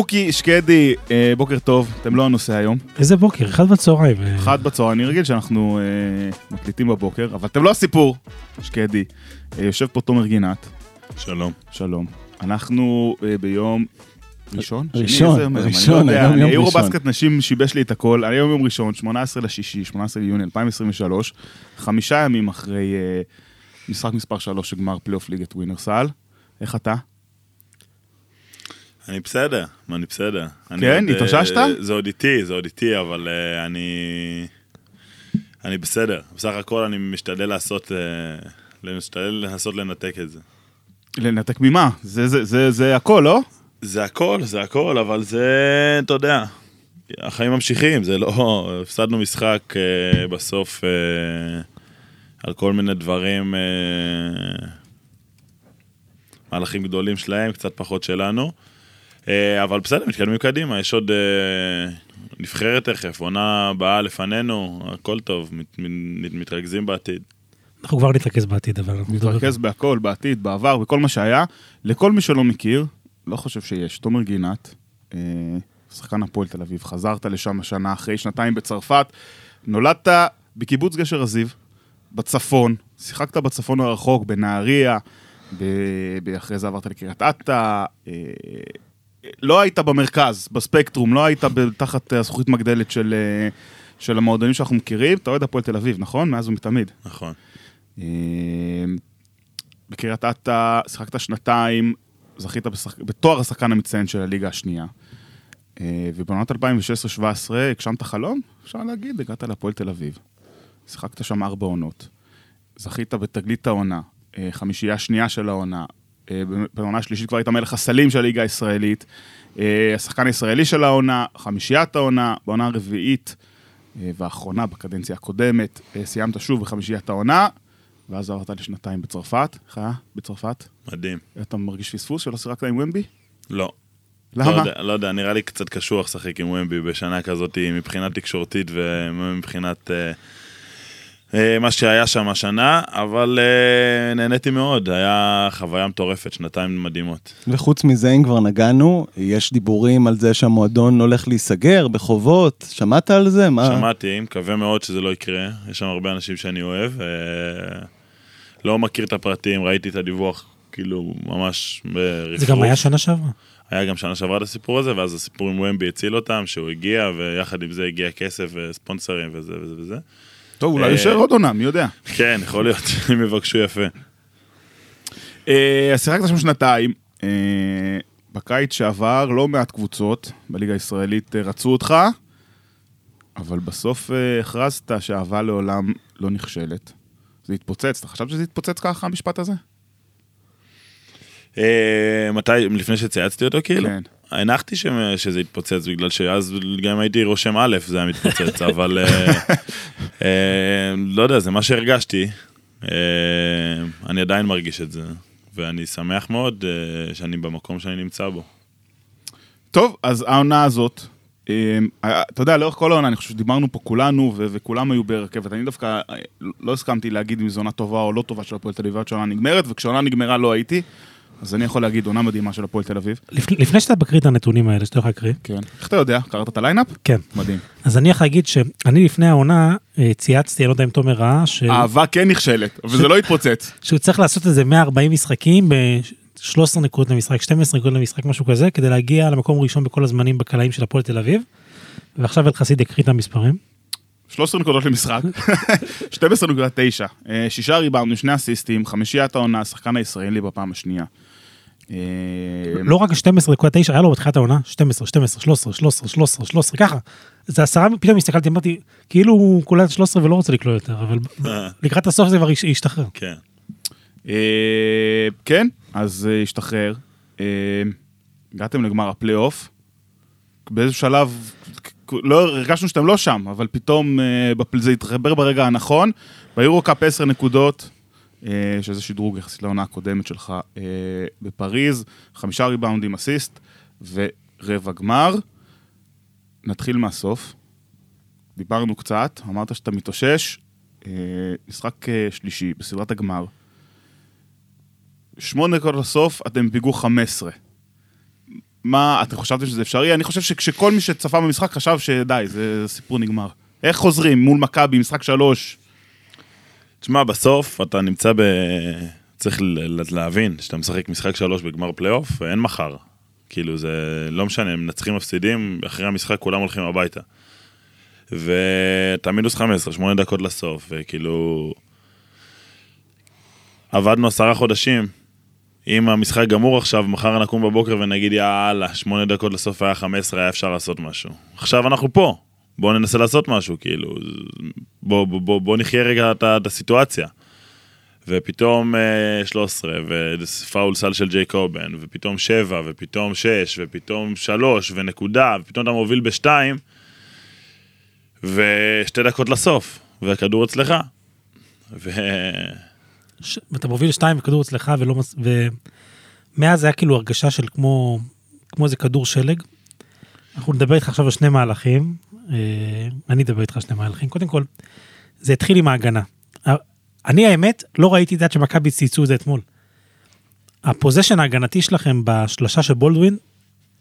צוקי, שקדי, אה, בוקר טוב, אתם לא הנושא היום. איזה בוקר? אחד בצהריים. אה. אחד בצהריים, אני רגיל שאנחנו אה, מקליטים בבוקר, אבל אתם לא הסיפור, שקדי. אה, יושב פה תומר גינת, שלום. שלום. אנחנו אה, ביום ראשון? שני, ראשון, איזה יום? אני ראשון, לא יודע, היום יום ראשון. יורובסקט נשים שיבש לי את הכל, היום יום ראשון, 18 לשישי, 18 ליוני 2023, חמישה ימים אחרי אה, משחק מספר 3 של גמר פלייאוף ליגת ווינר סל. איך אתה? אני בסדר, אני בסדר. אני כן? אה, התאוששת? זה עוד איתי, זה עוד איתי, אבל אה, אני... אני בסדר. בסך הכל אני משתדל לעשות... אה, משתדל לנסות לנתק את זה. לנתק ממה? זה- זה- זה זה הכל, לא? זה הכל, זה הכל, אבל זה, אתה יודע, החיים ממשיכים, זה לא... הפסדנו משחק בסוף על כל מיני דברים, מהלכים גדולים שלהם, קצת פחות שלנו. אה, אבל בסדר, מתקדמים קדימה, יש עוד אה, נבחרת תכף, עונה הבאה לפנינו, הכל טוב, מת, מת, מתרכזים בעתיד. אנחנו כבר נתרכז בעתיד, אבל... נתרכז בהכל, בעתיד, בעבר, בכל מה שהיה. לכל מי שלא מכיר, לא חושב שיש, תומר גינת, אה, שחקן הפועל תל אביב, חזרת לשם השנה אחרי שנתיים בצרפת, נולדת בקיבוץ גשר הזיו, בצפון, שיחקת בצפון הרחוק, בנהריה, ב- ב- אחרי זה עברת לקריית אתא, לא היית במרכז, בספקטרום, לא היית תחת הזכוכית מגדלת של, אה, של המועדונים שאנחנו מכירים, אתה אוהד הפועל תל אביב, נכון? מאז ומתמיד. נכון. אה, בקריית אתא שיחקת שנתיים, זכית בשחק... בתואר השחקן המצטיין של הליגה השנייה. אה, ובעונת 2016-2017 הגשמת חלום, אפשר להגיד, הגעת להפועל תל אביב. שיחקת שם ארבע עונות. זכית בתגלית העונה, אה, חמישייה שנייה של העונה. אה, בעונה השלישית כבר היית מלך הסלים של הליגה הישראלית. אה, השחקן הישראלי של העונה, חמישיית העונה, בעונה הרביעית אה, והאחרונה בקדנציה הקודמת, סיימת שוב בחמישיית העונה, ואז עברת לשנתיים בצרפת. איך היה בצרפת? מדהים. אתה מרגיש פספוס שלא שיחקת עם ומבי? לא. לא למה? יודע, לא יודע, נראה לי קצת קשוח לשחק עם ומבי בשנה כזאת מבחינה תקשורתית ומבחינת אה, מה שהיה שם השנה, אבל אה, נהניתי מאוד, היה חוויה מטורפת, שנתיים מדהימות. וחוץ מזה, אם כבר נגענו, יש דיבורים על זה שהמועדון הולך להיסגר בחובות, שמעת על זה? מה? שמעתי, מקווה מאוד שזה לא יקרה, יש שם הרבה אנשים שאני אוהב. אה, לא מכיר את הפרטים, ראיתי את הדיווח, כאילו, ממש ברפרוף. זה גם היה שנה שעברה. היה גם שנה שעברה את הסיפור הזה, ואז הסיפור עם ומבי הציל אותם, שהוא הגיע, ויחד עם זה הגיע כסף וספונסרים וזה וזה וזה. טוב, אולי אה, יישאר עוד עונה, מי יודע. כן, יכול להיות, אם יבקשו יפה. אה, אז שיחקת שם שנתיים. אה, בקיץ שעבר, לא מעט קבוצות בליגה הישראלית אה, רצו אותך, אבל בסוף אה, הכרזת שאהבה לעולם לא נכשלת. זה התפוצץ, אתה חשבת שזה יתפוצץ ככה, המשפט הזה? אה, מתי, לפני שצייצתי אותו כאילו? כן. הנחתי ש- שזה יתפוצץ, בגלל שאז גם הייתי רושם א', זה היה מתפוצץ, אבל אה, אה, לא יודע, זה מה שהרגשתי. אה, אני עדיין מרגיש את זה, ואני שמח מאוד אה, שאני במקום שאני נמצא בו. טוב, אז העונה הזאת, אה, אתה יודע, לאורך כל העונה, אני חושב שדיברנו פה כולנו, ו- וכולם היו ברכבת. אני דווקא אה, לא הסכמתי להגיד אם זו עונה טובה או לא טובה של הפועל תל אביב עד שהעונה נגמרת, וכשהעונה נגמרה לא הייתי, אז אני יכול להגיד עונה מדהימה של הפועל תל אביב. לפני לפני שאתה מקריא את הנתונים האלה, שאתה יכול להקריא, כן. איך אתה יודע? קראת את הליינאפ? כן. מדהים. אז אני יכול להגיד שאני לפני העונה אה, צייצתי, אני לא יודע אם תומר ראה, ש- אהבה כן נכשלת, אבל זה לא התפוצץ. שהוא צריך לעשות איזה 140 משחקים ב-13 נקודות למשחק, 12 נקודות למשחק, משהו כזה, כדי להגיע למקום ראשון בכל הזמנים בקלעים של הפועל תל אביב. ועכשיו אלחסיד יקריא את המספרים. 13 נקודות למשחק, 12.9, אה, שישה ריבאונדים, שני אסיסטים, חמישיית העונה, השחקן הישראלי בפעם השנייה. אה, לא רק 12.9, היה לו בתחילת העונה, 12, 12, 13, 13, 13, 13, ככה. זה עשרה, פתאום הסתכלתי, אמרתי, כאילו הוא קולט 13 ולא רוצה לקלוט יותר, אבל לקראת הסוף זה כבר הש- השתחרר. כן. אה, כן, אז אה, השתחרר. אה, הגעתם לגמר הפלייאוף. באיזה שלב, לא, הרגשנו שאתם לא שם, אבל פתאום אה, זה התחבר ברגע הנכון. ביורו קאפ 10 נקודות, אה, שזה שדרוג יחסית לעונה הקודמת שלך אה, בפריז, חמישה ריבאונדים אסיסט ורבע גמר. נתחיל מהסוף. דיברנו קצת, אמרת שאתה מתאושש. אה, משחק אה, שלישי בסדרת הגמר. שמונה דקות לסוף, אתם בפיגור 15. מה, אתם חשבתם שזה אפשרי? אני חושב שכשכל מי שצפה במשחק חשב שדי, זה סיפור נגמר. איך חוזרים מול מכבי, משחק שלוש? תשמע, בסוף אתה נמצא ב... צריך להבין שאתה משחק משחק שלוש בגמר פלייאוף, אין מחר. כאילו זה לא משנה, הם מנצחים מפסידים, אחרי המשחק כולם הולכים הביתה. ואתה מינוס 15, שמונה דקות לסוף, וכאילו... עבדנו עשרה חודשים, אם המשחק גמור עכשיו, מחר נקום בבוקר ונגיד יאללה, שמונה דקות לסוף היה 15, היה אפשר לעשות משהו. עכשיו אנחנו פה, בואו ננסה לעשות משהו, כאילו, בואו בוא, בוא, בוא נחיה רגע את, את הסיטואציה. ופתאום אה, 13, ופאול סל של ג'ייקובן, ופתאום 7, ופתאום 6, ופתאום 3, ונקודה, ופתאום אתה מוביל ב-2, ושתי דקות לסוף, והכדור אצלך. ו... ש- ואתה מוביל שתיים וכדור אצלך ולא מס... ומאז היה כאילו הרגשה של כמו, כמו איזה כדור שלג. אנחנו נדבר איתך עכשיו על שני מהלכים. אה, אני אדבר איתך על שני מהלכים. קודם כל, זה התחיל עם ההגנה. אני האמת לא ראיתי את זה עד שמכבי צייצו את זה אתמול. הפוזיישן ההגנתי שלכם בשלושה של בולדווין,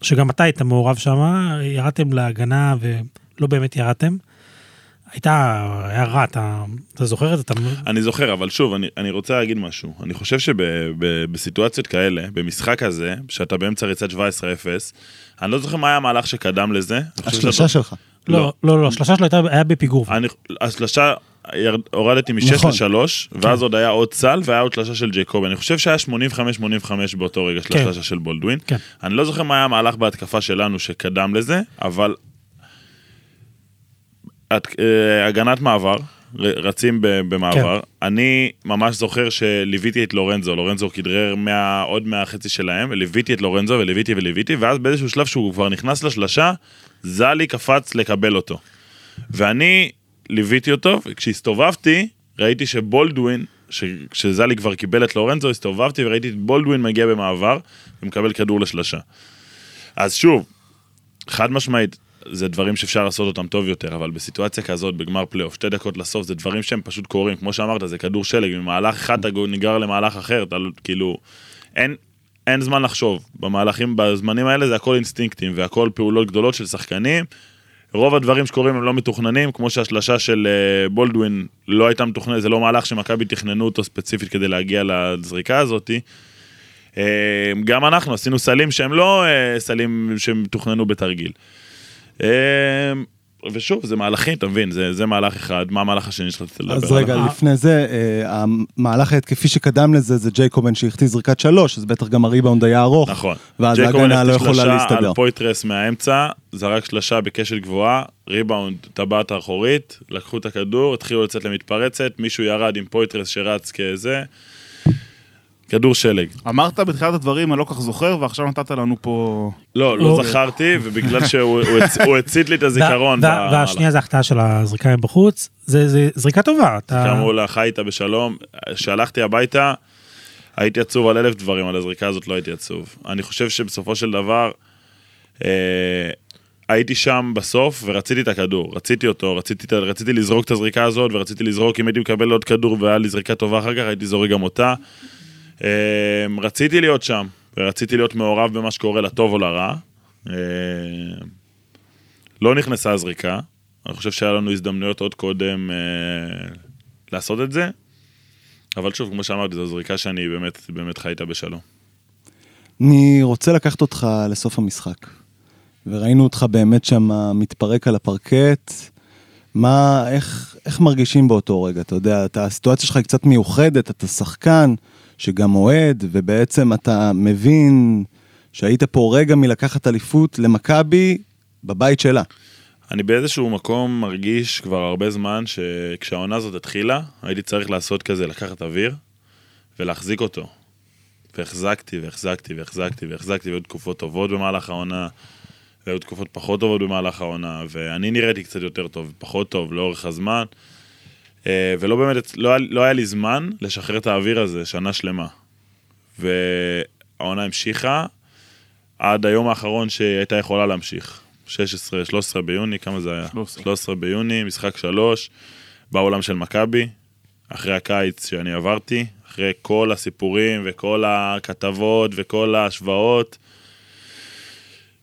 שגם אתה היית מעורב שם, ירדתם להגנה ולא באמת ירדתם. הייתה, היה רע, אתה, אתה זוכר את זה? אתה... אני זוכר, אבל שוב, אני, אני רוצה להגיד משהו. אני חושב שבסיטואציות כאלה, במשחק הזה, שאתה באמצע ריצת 17-0, אני לא זוכר מה היה המהלך שקדם לזה. השלושה שלך. לא, לא, לא, השלושה שלו הייתה, היה בפיגור. אני, השלושה, הורדתי מ-6 נכון. ל-3, ואז עוד היה עוד סל, והיה עוד שלושה של ג'ייקוב. אני חושב שהיה 85-85 באותו רגע של כן. השלושה של בולדווין. כן. אני לא זוכר מה היה המהלך בהתקפה שלנו שקדם לזה, אבל... אה, הגנת מעבר, רצים במעבר. כן. אני ממש זוכר שליוויתי את לורנזו, לורנזו כדרר מה, עוד מהחצי שלהם, ליוויתי את לורנזו וליוויתי וליוויתי, ואז באיזשהו שלב שהוא כבר נכנס לשלשה, זלי קפץ לקבל אותו. ואני ליוויתי אותו, וכשהסתובבתי, ראיתי שבולדווין, ש- כשזלי כבר קיבל את לורנזו, הסתובבתי וראיתי את בולדווין מגיע במעבר ומקבל כדור לשלשה. אז שוב, חד משמעית, זה דברים שאפשר לעשות אותם טוב יותר, אבל בסיטואציה כזאת, בגמר פלייאוף, שתי דקות לסוף, זה דברים שהם פשוט קורים. כמו שאמרת, זה כדור שלג, ממהלך אחד אתה נגרר למהלך אחר, אתה לא- כאילו, אין, אין זמן לחשוב. במהלכים, בזמנים האלה זה הכל אינסטינקטים, והכל פעולות גדולות של שחקנים. רוב הדברים שקורים הם לא מתוכננים, כמו שהשלשה של אה, בולדווין לא הייתה מתוכננת, זה לא מהלך שמכבי תכננו אותו ספציפית כדי להגיע לזריקה הזאתי. אה, גם אנחנו עשינו סלים שהם לא אה, סלים שהם תוכננו בתרגיל. אה, ושוב, זה מהלכים, אתה מבין, זה, זה מהלך אחד, מה המהלך השני שלך לדבר אז עליו? רגע, לפני זה, אה, המהלך ההתקפי שקדם לזה זה ג'ייקובן שהחטיא זריקת שלוש, אז בטח גם הריבאונד היה ארוך. נכון. ואז ג'ייקובן ההגנה לא החטיא יכולה להסתדר. על פוית'רס מהאמצע, זרק שלשה בקשת גבוהה, ריבאונד, טבעת האחורית, לקחו את הכדור, התחילו לצאת למתפרצת, מישהו ירד עם פוית'רס שרץ כזה, כדור שלג. אמרת בתחילת הדברים, אני לא כל כך זוכר, ועכשיו נתת לנו פה... לא, לא. לא זכרתי, ובגלל שהוא הוא הצ- הוא הצית לי את הזיכרון. וה- וה- והשנייה זה החטאה של הזריקה מבחוץ, זה זריקה טובה. כאמרו לה, חי איתה בשלום. כשהלכתי הביתה, הייתי עצוב על אלף דברים, על הזריקה הזאת לא הייתי עצוב. אני חושב שבסופו של דבר, אה, הייתי שם בסוף ורציתי את הכדור, רציתי אותו, רציתי, רציתי לזרוק את הזריקה הזאת, ורציתי לזרוק, אם הייתי מקבל עוד כדור והיה לי זריקה טובה אחר כך, הייתי זורק גם אותה. אה, רציתי להיות שם, ורציתי להיות מעורב במה שקורה לטוב או לרע. אה, לא נכנסה הזריקה, אני חושב שהיה לנו הזדמנויות עוד קודם אה, לעשות את זה, אבל שוב, כמו שאמרתי, זו זריקה שאני באמת, באמת חי איתה בשלום. אני רוצה לקחת אותך לסוף המשחק. וראינו אותך באמת שם מתפרק על הפרקט. מה, איך, איך מרגישים באותו רגע? אתה יודע, אתה, הסיטואציה שלך היא קצת מיוחדת, אתה שחקן שגם אוהד, ובעצם אתה מבין שהיית פה רגע מלקחת אליפות למכבי בבית שלה. אני באיזשהו מקום מרגיש כבר הרבה זמן שכשהעונה הזאת התחילה, הייתי צריך לעשות כזה, לקחת אוויר ולהחזיק אותו. והחזקתי והחזקתי והחזקתי והחזקתי, והיו תקופות טובות במהלך העונה, והיו תקופות פחות טובות במהלך העונה, ואני נראיתי קצת יותר טוב, פחות טוב לאורך הזמן, ולא באמת, לא, לא היה לי זמן לשחרר את האוויר הזה שנה שלמה. והעונה המשיכה עד היום האחרון שהייתה יכולה להמשיך. 16, 13 ביוני, כמה זה היה? 13. 13 ביוני, משחק 3, בעולם של מכבי, אחרי הקיץ שאני עברתי, אחרי כל הסיפורים וכל הכתבות וכל ההשוואות.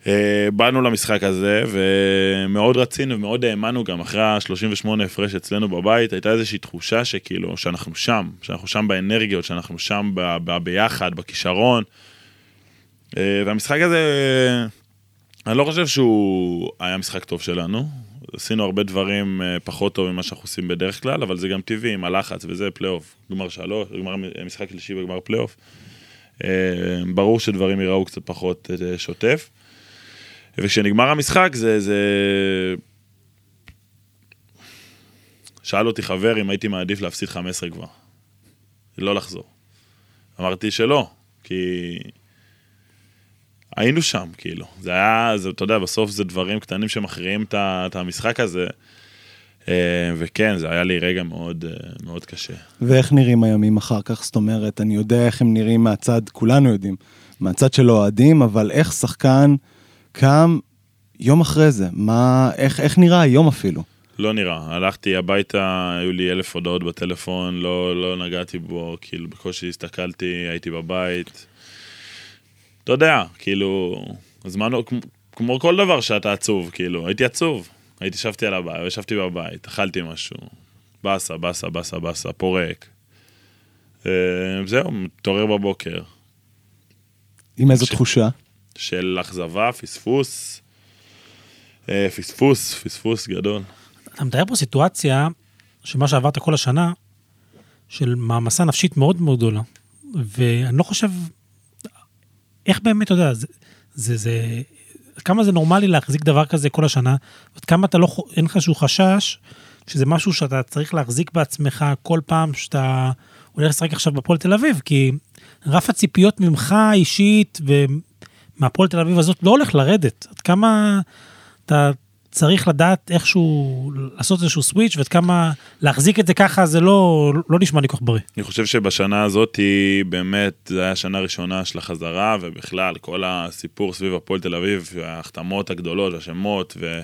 אה, באנו למשחק הזה, ומאוד רצינו ומאוד האמנו גם, אחרי ה-38 הפרש אצלנו בבית, הייתה איזושהי תחושה שכאילו, שאנחנו שם, שאנחנו שם באנרגיות, שאנחנו שם ב- ב- ביחד, בכישרון. אה, והמשחק הזה, אני לא חושב שהוא היה משחק טוב שלנו. עשינו הרבה דברים אה, פחות טוב ממה שאנחנו עושים בדרך כלל, אבל זה גם טבעי, עם הלחץ וזה, פלייאוף. גמר שלוש, גמר משחק שלישי וגמר פלייאוף. ברור שדברים ייראו קצת פחות שוטף. וכשנגמר המשחק זה, זה... שאל אותי חבר אם הייתי מעדיף להפסיד 15 כבר. לא לחזור. אמרתי שלא, כי היינו שם, כאילו. זה היה, זה, אתה יודע, בסוף זה דברים קטנים שמכריעים את המשחק הזה. אה, וכן, זה היה לי רגע מאוד, אה, מאוד קשה. ואיך נראים הימים אחר כך? זאת אומרת, אני יודע איך הם נראים מהצד, כולנו יודעים, מהצד של אוהדים, אבל איך שחקן קם יום אחרי זה? מה, איך, איך נראה היום אפילו? לא נראה. הלכתי הביתה, היו לי אלף הודעות בטלפון, לא, לא נגעתי בו, כאילו בקושי הסתכלתי, הייתי בבית. אתה יודע, כאילו, הזמן, כמו, כמו כל דבר שאתה עצוב, כאילו, הייתי עצוב. הייתי, ישבתי על הבית, ישבתי בבית, אכלתי משהו, באסה, באסה, באסה, באסה, פורק. אה, זהו, מתעורר בבוקר, עם איזו ש- תחושה? של אכזבה, פספוס, אה, פספוס, פספוס גדול. אתה מתאר פה סיטואציה של מה שעברת כל השנה, של מעמסה נפשית מאוד מאוד גדולה. ואני לא חושב, איך באמת, אתה יודע, זה, זה, זה, כמה זה נורמלי להחזיק דבר כזה כל השנה, ועד כמה אתה לא, אין לך איזשהו חשש, שזה משהו שאתה צריך להחזיק בעצמך כל פעם שאתה הולך לשחק עכשיו בפועל תל אביב, כי רף הציפיות ממך אישית ומהפועל תל אביב הזאת לא הולך לרדת. עד כמה אתה צריך לדעת איכשהו לעשות איזשהו סוויץ' ועד כמה להחזיק את זה ככה זה לא, לא נשמע לי כל כך בריא. אני חושב שבשנה הזאת היא באמת, זו הייתה שנה ראשונה של החזרה, ובכלל, כל הסיפור סביב הפועל תל אביב, ההחתמות הגדולות, השמות, ו...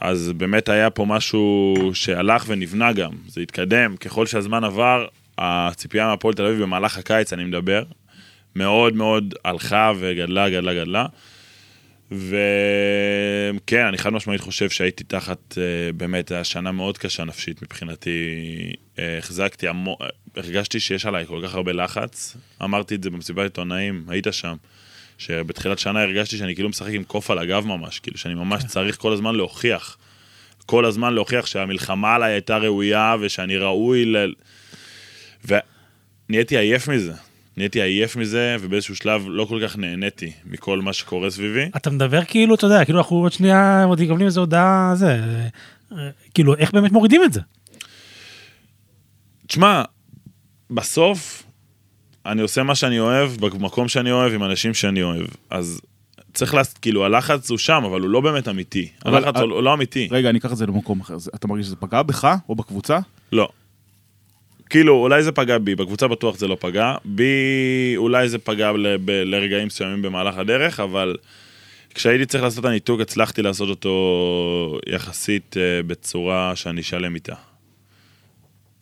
אז באמת היה פה משהו שהלך ונבנה גם, זה התקדם. ככל שהזמן עבר, הציפייה מהפועל תל אביב במהלך הקיץ, אני מדבר, מאוד מאוד הלכה וגדלה, גדלה, גדלה. וכן, אני חד משמעית חושב שהייתי תחת, אה, באמת, הייתה שנה מאוד קשה נפשית מבחינתי. אה, החזקתי המון, הרגשתי שיש עליי כל כך הרבה לחץ. אמרתי את זה במסיבת עיתונאים, היית שם. שבתחילת שנה הרגשתי שאני כאילו משחק עם קוף על הגב ממש, כאילו שאני ממש צריך כל הזמן להוכיח. כל הזמן להוכיח שהמלחמה עליי הייתה ראויה ושאני ראוי ל... ונהייתי עייף מזה. נהייתי עייף מזה, ובאיזשהו שלב לא כל כך נהניתי מכל מה שקורה סביבי. אתה מדבר כאילו, אתה יודע, כאילו אנחנו עוד שנייה עוד מקבלים איזה הודעה, זה, כאילו, איך באמת מורידים את זה? תשמע, בסוף אני עושה מה שאני אוהב, במקום שאני אוהב, עם אנשים שאני אוהב. אז צריך לה... כאילו, הלחץ הוא שם, אבל הוא לא באמת אמיתי. הלחץ הוא לא אמיתי. רגע, אני אקח את זה למקום אחר. אתה מרגיש שזה פגע בך או בקבוצה? לא. כאילו, אולי זה פגע בי, בקבוצה בטוח זה לא פגע. בי, אולי זה פגע ל... ב... לרגעים מסוימים במהלך הדרך, אבל כשהייתי צריך לעשות את הניתוק, הצלחתי לעשות אותו יחסית אה, בצורה שאני שלם איתה.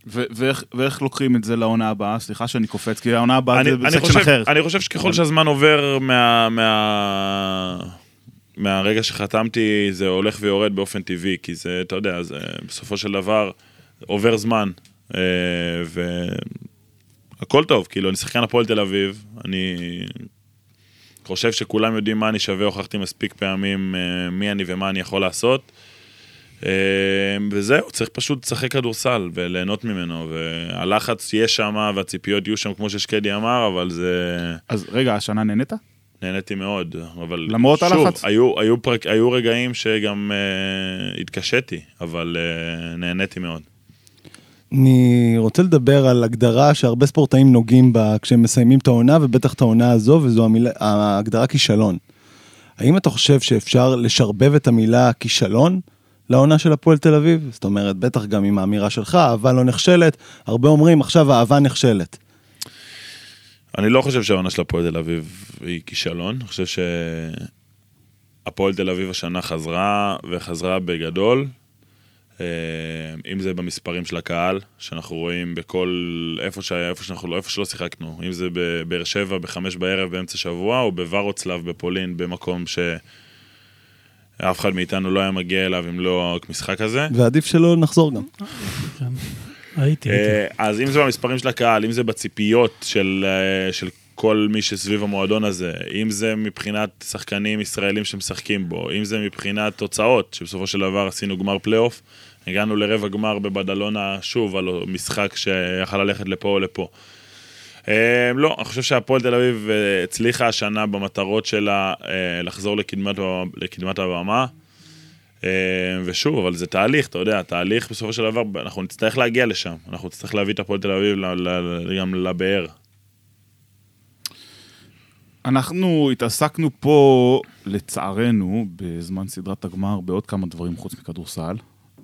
ו- ואיך- ואיך לוקחים את זה לעונה הבאה? סליחה שאני קופץ, כי העונה הבאה אני, זה בסקשן חושב, אחר. אני חושב שככל שהזמן עובר מה, מה, מהרגע שחתמתי, זה הולך ויורד באופן טבעי, כי זה, אתה יודע, זה בסופו של דבר עובר זמן, והכל טוב, כאילו, אני שחקן הפועל תל אביב, אני חושב שכולם יודעים מה אני שווה, הוכחתי מספיק פעמים אה, מי אני ומה אני יכול לעשות. אה, וזהו, צריך פשוט לשחק כדורסל וליהנות ממנו, והלחץ יהיה שם והציפיות יהיו שם, כמו ששקדי אמר, אבל זה... אז רגע, השנה נהנית? נהניתי מאוד, אבל למרות שוב, הלחץ? היו, היו, פרק, היו רגעים שגם אה, התקשיתי, אבל אה, נהניתי מאוד. אני רוצה לדבר על הגדרה שהרבה ספורטאים נוגעים בה כשהם מסיימים את העונה, ובטח את העונה הזו, וזו המילה, ההגדרה כישלון. האם אתה חושב שאפשר לשרבב את המילה כישלון לעונה של הפועל תל אביב? זאת אומרת, בטח גם עם האמירה שלך, אהבה לא נכשלת, הרבה אומרים עכשיו האהבה נכשלת. אני לא חושב שהעונה של הפועל תל אביב היא כישלון, אני חושב שהפועל תל אביב השנה חזרה, וחזרה בגדול. אה, אם זה במספרים של הקהל, שאנחנו רואים בכל, איפה, ש... איפה, שאנחנו... לא- איפה שלא שיחקנו, אם זה בבאר שבע בחמש בערב באמצע שבוע, או בוורוצלב בפולין, במקום ש... אף אחד מאיתנו לא היה מגיע אליו אם לא המשחק הזה. ועדיף שלא נחזור גם. כן. הייתי, הייתי. אה, אז אם זה במספרים של הקהל, אם זה בציפיות של, אה, של כל מי שסביב המועדון הזה, אם זה מבחינת שחקנים ישראלים שמשחקים בו, אם זה מבחינת תוצאות, שבסופו של דבר עשינו גמר פלייאוף, הגענו לרבע גמר בבדלונה שוב, על משחק שיכל ללכת לפה או לפה. אה, לא, אני חושב שהפועל תל אביב אה, הצליחה השנה במטרות שלה אה, לחזור לקדמת, לקדמת הבמה. אה, ושוב, אבל זה תהליך, אתה יודע, תהליך בסופו של דבר, אנחנו נצטרך להגיע לשם, אנחנו נצטרך להביא את הפועל תל אביב גם לבאר. אנחנו התעסקנו פה, לצערנו, בזמן סדרת הגמר, בעוד כמה דברים חוץ מכדורסל.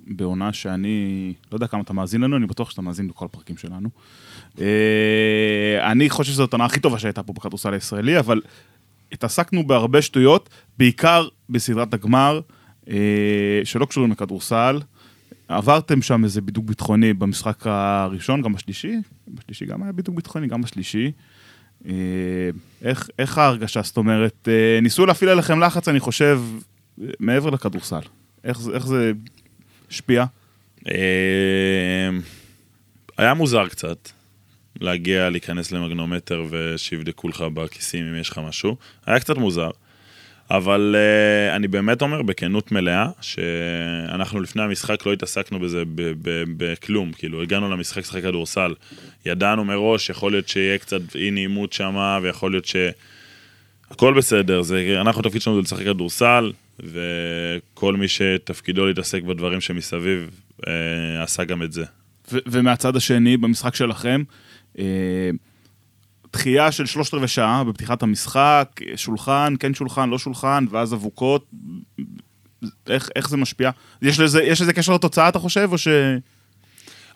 בעונה שאני, לא יודע כמה אתה מאזין לנו, אני בטוח שאתה מאזין לכל הפרקים שלנו. אה, אני חושב שזאת העונה הכי טובה שהייתה פה בכדורסל הישראלי, אבל התעסקנו בהרבה שטויות, בעיקר בסדרת הגמר, אה, שלא קשורים לכדורסל. עברתם שם איזה בידוק ביטחוני במשחק הראשון, גם בשלישי, בשלישי גם היה בידוק ביטחוני, גם בשלישי. אה, איך, איך ההרגשה? זאת אומרת, ניסו להפעיל עליכם לחץ, אני חושב, מעבר לכדורסל. איך, איך זה השפיע? אה, היה מוזר קצת להגיע, להיכנס למגנומטר ושיבדקו לך בכיסים אם יש לך משהו. היה קצת מוזר. אבל uh, אני באמת אומר בכנות מלאה, שאנחנו לפני המשחק לא התעסקנו בזה בכלום, כאילו הגענו למשחק לשחק כדורסל, ידענו מראש, יכול להיות שיהיה קצת אי נעימות שם, ויכול להיות ש... הכל בסדר, זה, אנחנו התפקיד שלנו זה לשחק כדורסל, וכל מי שתפקידו להתעסק בדברים שמסביב, אה, עשה גם את זה. ו- ומהצד השני, במשחק שלכם, אה, דחייה של שלושת רבעי שעה בפתיחת המשחק, שולחן, כן שולחן, לא שולחן, ואז אבוקות. איך, איך זה משפיע? יש לזה, יש לזה קשר לתוצאה, אתה חושב, או ש...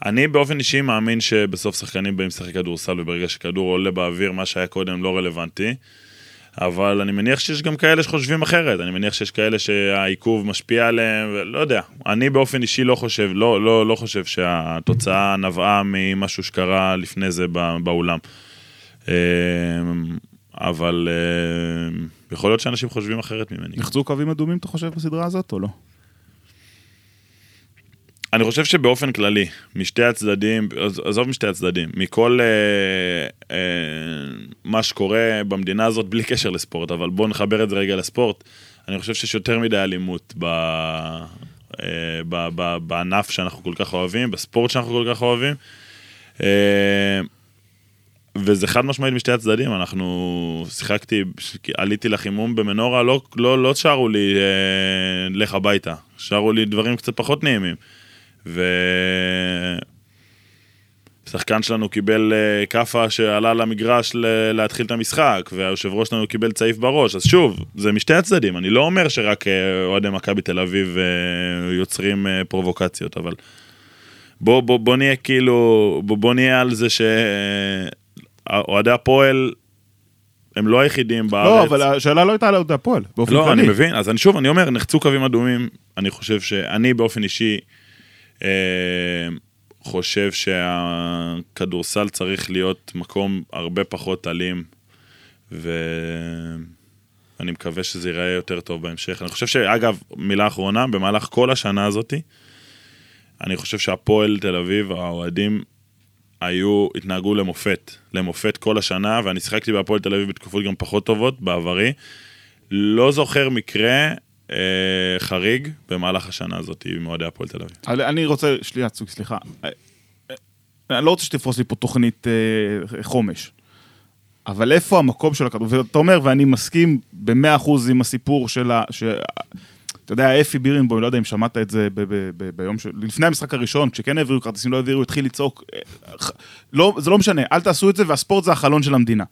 אני באופן אישי מאמין שבסוף שחקנים באים לשחק כדורסל, וברגע שכדור עולה באוויר, מה שהיה קודם לא רלוונטי. אבל אני מניח שיש גם כאלה שחושבים אחרת, אני מניח שיש כאלה שהעיכוב משפיע עליהם, ולא יודע. אני באופן אישי לא חושב, לא, לא, לא חושב שהתוצאה נבעה ממשהו שקרה לפני זה בא- באולם. אה, אבל אה, יכול להיות שאנשים חושבים אחרת ממני. נחצו קווים אדומים, אתה חושב, בסדרה הזאת, או לא? אני חושב שבאופן כללי, משתי הצדדים, עז- עזוב משתי הצדדים, מכל אה, אה, מה שקורה במדינה הזאת בלי קשר לספורט, אבל בואו נחבר את זה רגע לספורט, אני חושב שיש יותר מדי אלימות ב, אה, ב, ב, בענף שאנחנו כל כך אוהבים, בספורט שאנחנו כל כך אוהבים. אה, וזה חד משמעית משתי הצדדים, אנחנו שיחקתי, עליתי לחימום במנורה, לא, לא, לא שרו לי אה, לך הביתה, שרו לי דברים קצת פחות נעימים. ושחקן שלנו קיבל אה, כאפה שעלה למגרש להתחיל את המשחק, והיושב ראש שלנו קיבל צעיף בראש, אז שוב, זה משתי הצדדים, אני לא אומר שרק אה, אוהדי מכבי תל אביב אה, יוצרים פרובוקציות, אבל בוא, בוא, בוא נהיה כאילו, בוא, בוא נהיה על זה שאוהדי הפועל הם לא היחידים בארץ. לא, אבל השאלה לא הייתה על אוהדי הפועל, באופן לא, כללי. אני מבין, אז אני שוב, אני אומר, נחצו קווים אדומים, אני חושב שאני באופן אישי חושב שהכדורסל צריך להיות מקום הרבה פחות אלים, ואני מקווה שזה ייראה יותר טוב בהמשך. אני חושב שאגב, מילה אחרונה, במהלך כל השנה הזאתי, אני חושב שהפועל תל אביב, האוהדים, היו, התנהגו למופת, למופת כל השנה, ואני שיחקתי בהפועל תל אביב בתקופות גם פחות טובות, בעברי. לא זוכר מקרה אה, חריג במהלך השנה הזאת עם אוהדי הפועל תל אביב. אני- רוצה, שנייה, צוק, סליחה. אה, אה, אני לא רוצה שתפרוס לי פה תוכנית אה, חומש. אבל איפה המקום של הכדור? ואתה אומר, ואני מסכים במאה אחוז עם הסיפור של ה... אתה יודע, אפי בירנבוים, לא יודע אם שמעת את זה ביום של... לפני המשחק הראשון, כשכן העבירו כרטיסים, לא העבירו, התחיל לצעוק. אה, לא, זה לא משנה, אל תעשו את זה, והספורט זה החלון של המדינה.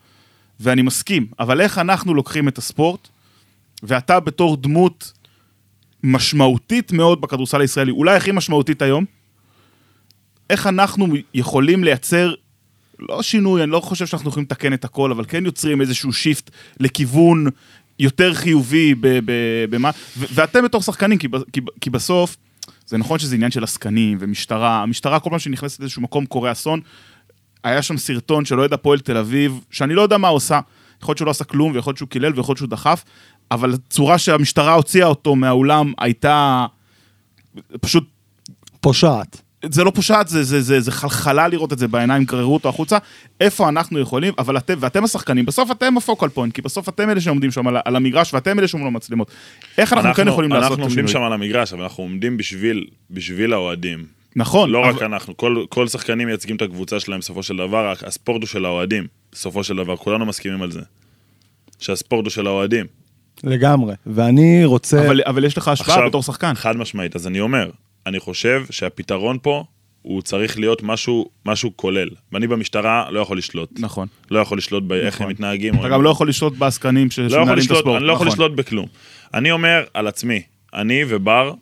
ואני מסכים, אבל איך אנחנו לוקחים את הספורט, ואתה בתור דמות משמעותית מאוד בכדורסל הישראלי, אולי הכי משמעותית היום, איך אנחנו יכולים לייצר, לא שינוי, אני לא חושב שאנחנו יכולים לתקן את הכל, אבל כן יוצרים איזשהו שיפט לכיוון יותר חיובי במה, ואתם בתור שחקנים, כי, כי, כי בסוף, זה נכון שזה עניין של עסקנים ומשטרה, המשטרה כל פעם שהיא נכנסת לאיזשהו מקום קורה אסון. היה שם סרטון של אוהד הפועל תל אביב, שאני לא יודע מה עושה. יכול להיות שהוא לא עשה כלום, ויכול להיות שהוא קילל, ויכול להיות שהוא דחף, אבל הצורה שהמשטרה הוציאה אותו מהאולם הייתה פשוט פושעת. זה לא פושט, זה, זה, זה, זה חלחלה לראות את זה בעיניים, גררו אותו החוצה. איפה אנחנו יכולים, אבל אתם, ואתם השחקנים, בסוף אתם הפוקל פוינט, כי בסוף אתם אלה שעומדים שם על, על המגרש, ואתם אלה שעומדים במצלמות. איך אנחנו, כן יכולים לעשות את אנחנו עומדים השינוי? שם על המגרש, אבל אנחנו עומדים בשביל, בשביל האוהדים. נכון, לא רק אבל- אנחנו, כל, כל שחקנים מייצגים את הקבוצה שלהם בסופו של דבר, רק הספורט הוא של האוהדים, בסופו של דבר, כולנו מסכימים על זה. שהספורט הוא של האוהדים. לגמרי. ואני רוצה... אבל, אבל יש לך השפעה עכשיו- בתור שחקן. חד משמעית, אז אני אומר, אני חושב שהפתרון פה, הוא צריך להיות משהו, משהו כולל. ואני במשטרה לא יכול לשלוט. נכון. לא יכול לשלוט באיך נכון. הם מתנהגים. אתה גם לא יכול לשלוט בעסקנים ש- לא יכול שמנהלים את לשלוט, הספורט. אני לא יכול נכון. לשלוט בכלום. אני אומר על עצמי, אני ובר,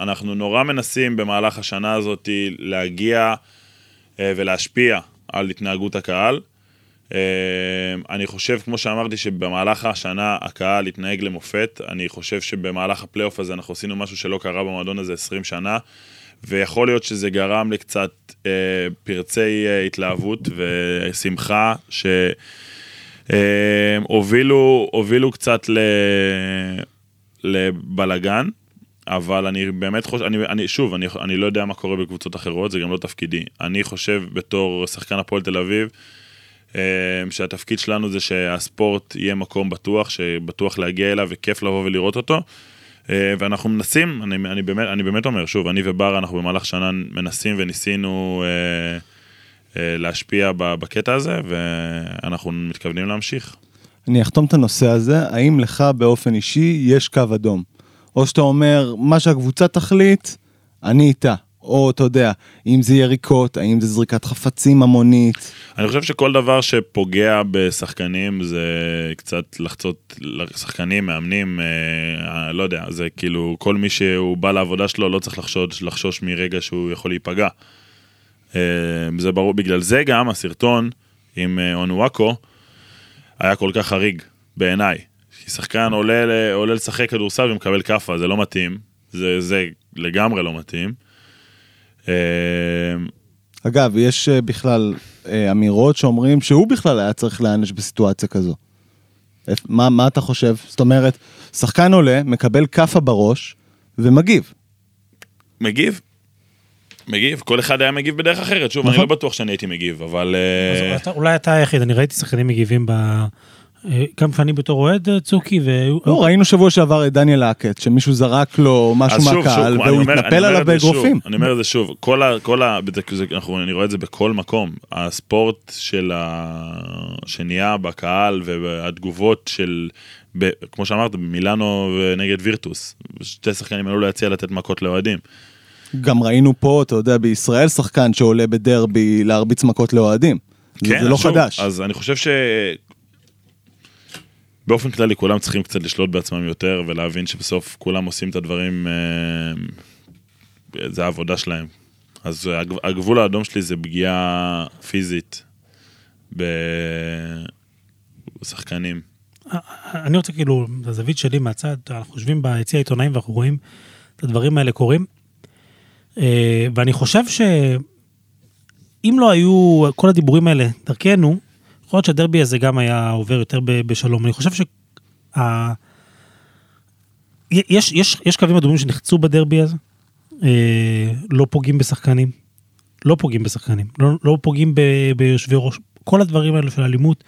אנחנו נורא מנסים במהלך השנה הזאת להגיע אה, ולהשפיע על התנהגות הקהל. אה, אני חושב, כמו שאמרתי, שבמהלך השנה הקהל התנהג למופת. אני חושב שבמהלך הפלייאוף הזה אנחנו עשינו משהו שלא קרה במועדון הזה 20 שנה. ויכול להיות שזה גרם לקצת אה, פרצי אה, התלהבות ושמחה, ש... אה, קצת ל... לבלגן, אבל אני באמת חושב, אני, אני, שוב, אני, אני לא יודע מה קורה בקבוצות אחרות, זה גם לא תפקידי. אני חושב בתור שחקן הפועל תל אביב, שהתפקיד שלנו זה שהספורט יהיה מקום בטוח, שבטוח להגיע אליו וכיף לבוא ולראות אותו. אה, ואנחנו מנסים, אני, אני, באמת, אני באמת אומר, שוב, אני ובר, אנחנו במהלך שנה מנסים וניסינו אה, אה, להשפיע בקטע הזה, ואנחנו מתכוונים להמשיך. אני אחתום את הנושא הזה, האם לך באופן אישי יש קו אדום? או שאתה אומר, מה שהקבוצה תחליט, אני איתה. או אתה יודע, אם זה יריקות, האם זה זריקת חפצים המונית. אני חושב שכל דבר שפוגע בשחקנים זה קצת לחצות, שחקנים, מאמנים, אה, לא יודע, זה כאילו כל מי שהוא בא לעבודה שלו לא צריך לחשוש, לחשוש מרגע שהוא יכול להיפגע. אה, זה ברור, בגלל זה גם הסרטון עם אה, אונואקו היה כל כך חריג בעיניי. כי שחקן עולה, עולה לשחק כדורסל ומקבל כאפה, זה לא מתאים, זה, זה לגמרי לא מתאים. אה, אגב, יש אה, בכלל אה, אמירות שאומרים שהוא בכלל היה צריך להיענש בסיטואציה כזו. מה, מה אתה חושב? זאת אומרת, שחקן עולה, מקבל כאפה בראש, ומגיב. מגיב. מגיב, כל אחד היה מגיב בדרך אחרת, שוב, אני נכון. לא בטוח שאני הייתי מגיב, אבל... אז אתה- אולי אתה היחיד, אני ראיתי שחקנים מגיבים ב... אה, גם אני בתור אוהד אה, צוקי, והיו... לא, ראינו שבוע שעבר את דניאל האקט, שמישהו זרק לו משהו מהקהל, והוא התנפל עליו באגרופים. אני אומר את זה שוב, כל ה... כל ה... זה- זה- אנחנו- אני רואה את זה בכל מקום. הספורט של ה... שנהיה בקהל והתגובות של... ב... כמו שאמרת, מילאנו נגד וירטוס. שתי שחקנים עלו להציע לתת מכות לאוהדים. גם ראינו פה, אתה יודע, בישראל שחקן שעולה בדרבי להרביץ מכות לאוהדים. זה- זה לא כן, שוב, חדש. אז אני חושב ש... באופן כללי כולם צריכים קצת לשלוט בעצמם יותר ולהבין שבסוף כולם עושים את הדברים, אה, זה העבודה שלהם. אז הגב- הגבול האדום שלי זה פגיעה פיזית בשחקנים. אני רוצה כאילו, בזווית שלי מהצד, אנחנו יושבים ביציע העיתונאים ואנחנו רואים את הדברים האלה קורים. אה, ואני חושב שאם לא היו כל הדיבורים האלה דרכנו, יכול להיות שהדרבי הזה גם היה עובר יותר בשלום. אני חושב שה... יש, יש, יש קווים אדומים שנחצו בדרבי הזה, אה, לא פוגעים בשחקנים, לא פוגעים בשחקנים, לא, לא פוגעים ב- ביושבי ראש, כל הדברים האלה של אלימות,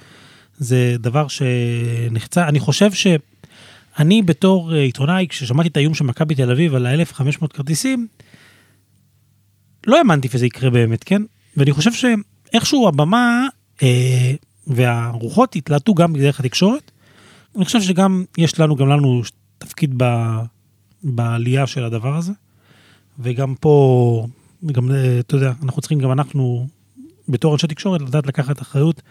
זה דבר שנחצה. אני חושב שאני בתור אה, עיתונאי, כששמעתי את האיום של מכבי תל אביב על ה-1500 כרטיסים, לא האמנתי שזה יקרה באמת, כן? ואני חושב שאיכשהו הבמה אה, והרוחות התלהטו גם דרך התקשורת. אני חושב שגם יש לנו, גם לנו תפקיד ב, בעלייה של הדבר הזה. וגם פה, גם, אה, אתה יודע, אנחנו צריכים גם אנחנו, בתור אנשי תקשורת, לדעת לקחת אחריות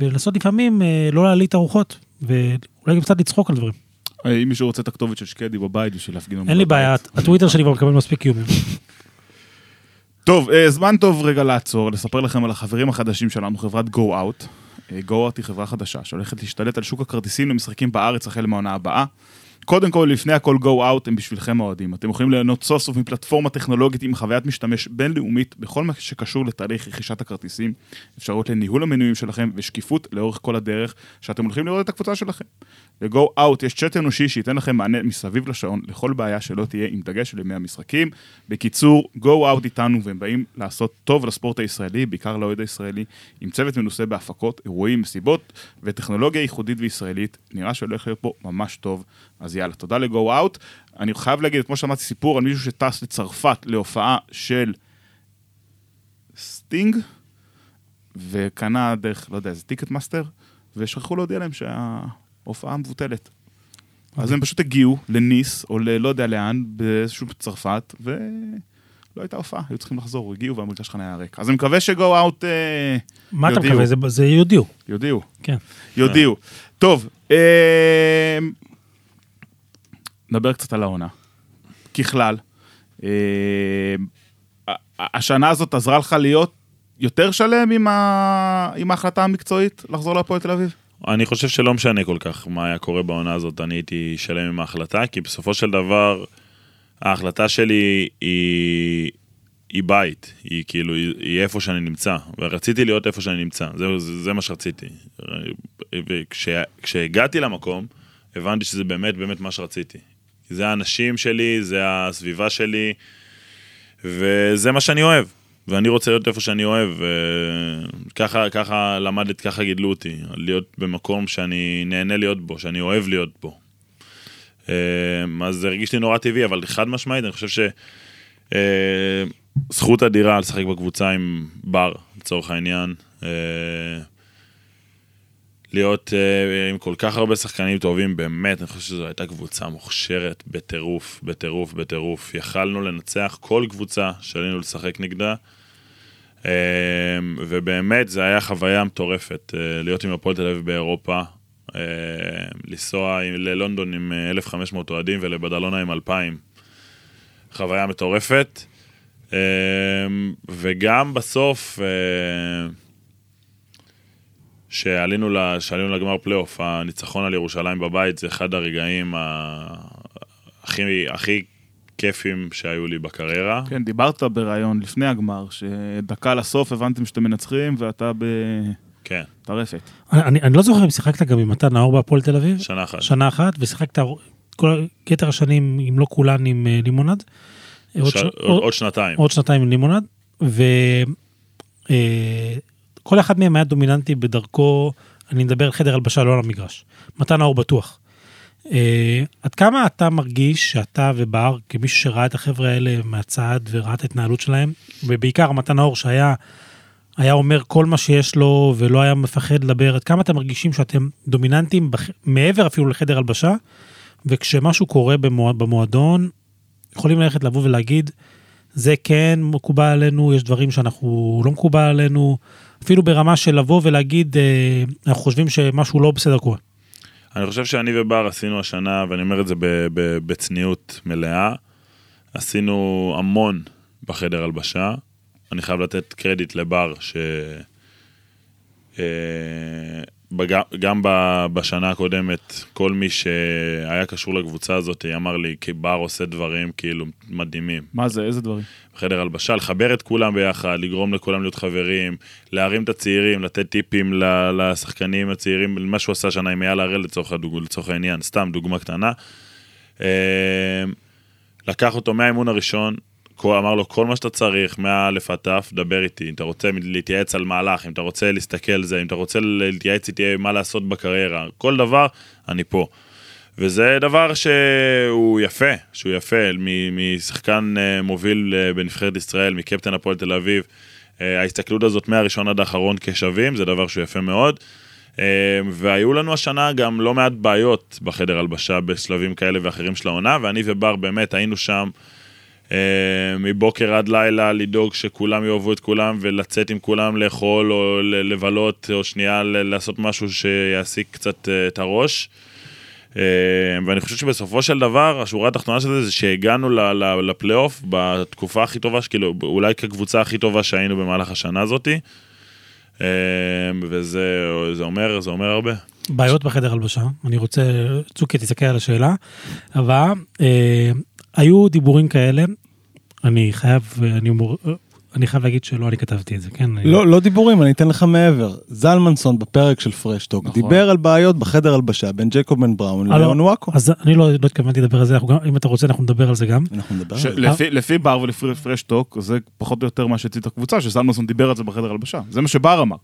ולנסות לפעמים אה, לא להעליט את הרוחות, ואולי גם קצת לצחוק על דברים. אה, אם מישהו רוצה את הכתובת של שקדי בבית בשביל להפגין אין לי. בעיה, הטוויטר שלי כבר מקבל מספיק איומים. טוב, זמן טוב רגע לעצור, לספר לכם על החברים החדשים שלנו, חברת Go Out. Out היא חברה חדשה שהולכת להשתלט על שוק הכרטיסים למשחקים בארץ החל מהעונה הבאה. קודם כל, לפני הכל, Out הם בשבילכם האוהדים. אתם יכולים ליהנות סוף סוף מפלטפורמה טכנולוגית עם חוויית משתמש בינלאומית בכל מה שקשור לתהליך רכישת הכרטיסים, אפשרות לניהול המנויים שלכם ושקיפות לאורך כל הדרך שאתם הולכים לראות את הקבוצה שלכם. ל-Go Out יש צ'אט אנושי שייתן לכם מענה מסביב לשעון לכל בעיה שלא תהיה עם דגש של ימי המשחקים. בקיצור, Go Out איתנו והם באים לעשות טוב לספורט הישראלי, בעיקר לאוהד הישראלי, עם צוות מנוסה בהפקות, אירועים, מסיבות וטכנולוגיה ייחודית וישראלית. נראה שהולך להיות פה ממש טוב. אז יאללה, תודה ל-Go Out. אני חייב להגיד, כמו שאמרתי, סיפור על מישהו שטס לצרפת להופעה של סטינג, וקנה דרך, לא יודע, איזה Ticketmaster, ושכחו להודיע להם שההופעה מבוטלת. אז הם פשוט הגיעו לניס, או ללא יודע לאן, באיזשהו צרפת, ולא הייתה הופעה, היו צריכים לחזור, הגיעו והמגרש חניה היה ריק. אז אני מקווה שגו אאוט אה, מה אתה יודיעו. מקווה? זה- זה יודיעו. יודיעו. כן. יודיעו. טוב, אה, נדבר קצת על העונה. ככלל, אה, ה- השנה הזאת עזרה לך להיות יותר שלם עם ה- עם ההחלטה המקצועית לחזור להפועל תל אביב? אני חושב שלא משנה כל כך מה היה קורה בעונה הזאת, אני הייתי שלם עם ההחלטה, כי בסופו של דבר, ההחלטה שלי היא, היא בית, היא כאילו, היא, היא איפה שאני נמצא, ורציתי להיות איפה שאני נמצא, זה, זה, זה מה שרציתי. וכשהגעתי למקום, הבנתי שזה באמת באמת מה שרציתי. זה האנשים שלי, זה הסביבה שלי, וזה מה שאני אוהב. ואני רוצה להיות איפה שאני אוהב, וככה ככה למדת, ככה גידלו אותי, להיות במקום שאני נהנה להיות בו, שאני אוהב להיות בו. אה, אז זה הרגיש לי נורא טבעי, אבל חד משמעית, אני חושב ש... אה, זכות אדירה לשחק בקבוצה עם בר, לצורך העניין. להיות אה, עם כל כך הרבה שחקנים טובים, באמת, אני חושב שזו הייתה קבוצה מוכשרת בטירוף, בטירוף, בטירוף. יכלנו לנצח כל קבוצה שעלינו לשחק נגדה. אה, ובאמת, זה היה חוויה מטורפת, אה, להיות עם הפועל תל אביב באירופה, אה, לנסוע ללונדון עם אה, 1,500 אוהדים ולבדלונה עם 2,000. חוויה מטורפת. אה, וגם בסוף, אה, שעלינו, ל- שעלינו לגמר פלייאוף, הניצחון על ירושלים בבית זה אחד הרגעים ה- הכי, הכי כיפים שהיו לי בקריירה. כן, דיברת בריאיון לפני הגמר, שדקה לסוף הבנתם שאתם מנצחים ואתה כן, בטרפת. אני אני לא זוכר אם שיחקת גם עם מתן נאור בהפועל תל אביב. שנה אחת. שנה אחת, ושיחקת כל יתר השנים, אם לא כולן, עם אה, לימונד. עוד ש... ש- עוד, עוד שנתיים. עוד שנתיים עם לימונד, וכל אחד מהם היה דומיננטי בדרכו, אני מדבר על חדר הלבשה, לא על המגרש. מתן האור בטוח. אה, עד כמה אתה מרגיש שאתה ובר, כמישהו שראה את החבר'ה האלה מהצד וראה את ההתנהלות שלהם, ובעיקר מתן האור שהיה היה אומר כל מה שיש לו ולא היה מפחד לדבר, עד כמה אתם מרגישים שאתם דומיננטים בח... מעבר אפילו לחדר הלבשה, וכשמשהו קורה במוע... במועדון, יכולים ללכת לבוא ולהגיד, זה כן מקובל עלינו, יש דברים שאנחנו לא מקובל עלינו, אפילו ברמה של לבוא ולהגיד, אה, אנחנו חושבים שמשהו לא בסדר קורה. אני חושב שאני ובר עשינו השנה, ואני אומר את זה ב- ב- בצניעות מלאה, עשינו המון בחדר הלבשה. אני חייב לתת קרדיט לבר, ש... אה, בג- גם ב- בשנה הקודמת, כל מי שהיה קשור לקבוצה הזאת אמר לי, כי בר עושה דברים כאילו מדהימים. מה זה, איזה דברים? בחדר הלבשה, לחבר את כולם ביחד, לגרום לכולם להיות חברים, להרים את הצעירים, לתת טיפים לשחקנים הצעירים, מה שהוא עשה שנה עם אייל הראל לצורך. לצורך העניין, סתם דוגמה קטנה. אה, לקח אותו מהאימון הראשון, אמר לו כל מה שאתה צריך, מא' עד ת', דבר איתי, אם אתה רוצה להתייעץ על מהלך, אם אתה רוצה להסתכל זה, אם אתה רוצה להתייעץ איתי מה לעשות בקריירה, כל דבר, אני פה. וזה דבר שהוא יפה, שהוא יפה, משחקן אה, מוביל אה, בנבחרת ישראל, מקפטן הפועל תל אביב. אה, ההסתכלות הזאת מהראשון עד האחרון כשווים, זה דבר שהוא יפה מאוד. והיו לנו השנה גם לא מעט בעיות בחדר הלבשה בשלבים כאלה ואחרים של העונה, ואני ובר באמת היינו שם מבוקר עד לילה לדאוג שכולם יאהבו את כולם ולצאת עם כולם לאכול או לבלות או שנייה לעשות משהו שיעסיק קצת את הראש. אה, ואני חושב שבסופו של דבר, השורה התחתונה של זה, זה שהגענו לפלייאוף בתקופה הכי טובה, שכאילו, אולי כקבוצה הכי טובה שהיינו במהלך השנה הזאתי. אה, וזה זה אומר, זה אומר הרבה. בעיות בחדר הלבשה, אני רוצה, צוקי תסתכל על השאלה, אבל אה, היו דיבורים כאלה, אני חייב, אני, מור- אני חייב להגיד שלא אני כתבתי את זה, כן? אני- לא, לא דיבורים, אני אתן לך מעבר. זלמנסון בפרק של פרשטוק נכון. דיבר על בעיות בחדר הלבשה בין ג'קוב בן בראון אה, לא. לאון וואקו. אז אני לא, לא התכוונתי לדבר על זה, גם, אם אתה רוצה אנחנו נדבר על זה גם. אנחנו נדבר ש- על זה. לפי- לפי בר ולפי פרשטוק, זה פחות או יותר מה שהציץ הקבוצה, שסלמוסון דיבר על זה בחדר הלבשה. זה מה שבר אמר.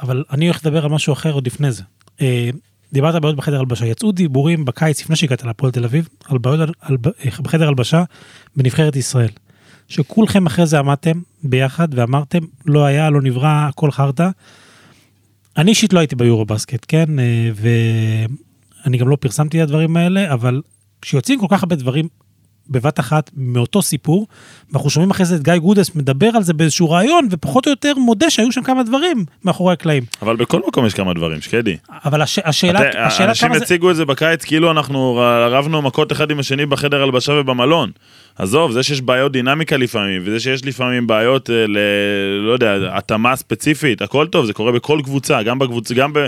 אבל אני הולך לדבר על משהו אחר עוד לפני זה. אה, דיברת על בעיות בחדר הלבשה, יצאו דיבורים בקיץ לפני שהגעת להפועל תל אביב, על בעיות על, על, בחדר הלבשה בנבחרת ישראל. שכולכם אחרי זה עמדתם ביחד ואמרתם, לא היה, לא נברא, הכל חרטא. אני אישית לא הייתי ביורו בסקט, כן? אה, ואני גם לא פרסמתי את הדברים האלה, אבל כשיוצאים כל כך הרבה דברים בבת אחת מאותו סיפור, ואנחנו שומעים אחרי זה את גיא גודס מדבר על זה באיזשהו רעיון, ופחות או יותר מודה שהיו שם כמה דברים מאחורי הקלעים. אבל בכל מקום יש כמה דברים, שקדי. אבל הש, השאלה, אתה- השאלה אנשים כמה זה... הציגו את זה בקיץ כאילו אנחנו רבנו מכות אחד עם השני בחדר הלבשה ובמלון. עזוב, זה שיש בעיות דינמיקה לפעמים, וזה שיש לפעמים בעיות, אה, ל... לא יודע, התאמה ספציפית, הכל טוב, זה קורה בכל קבוצה, גם בקבוצה, גם ב...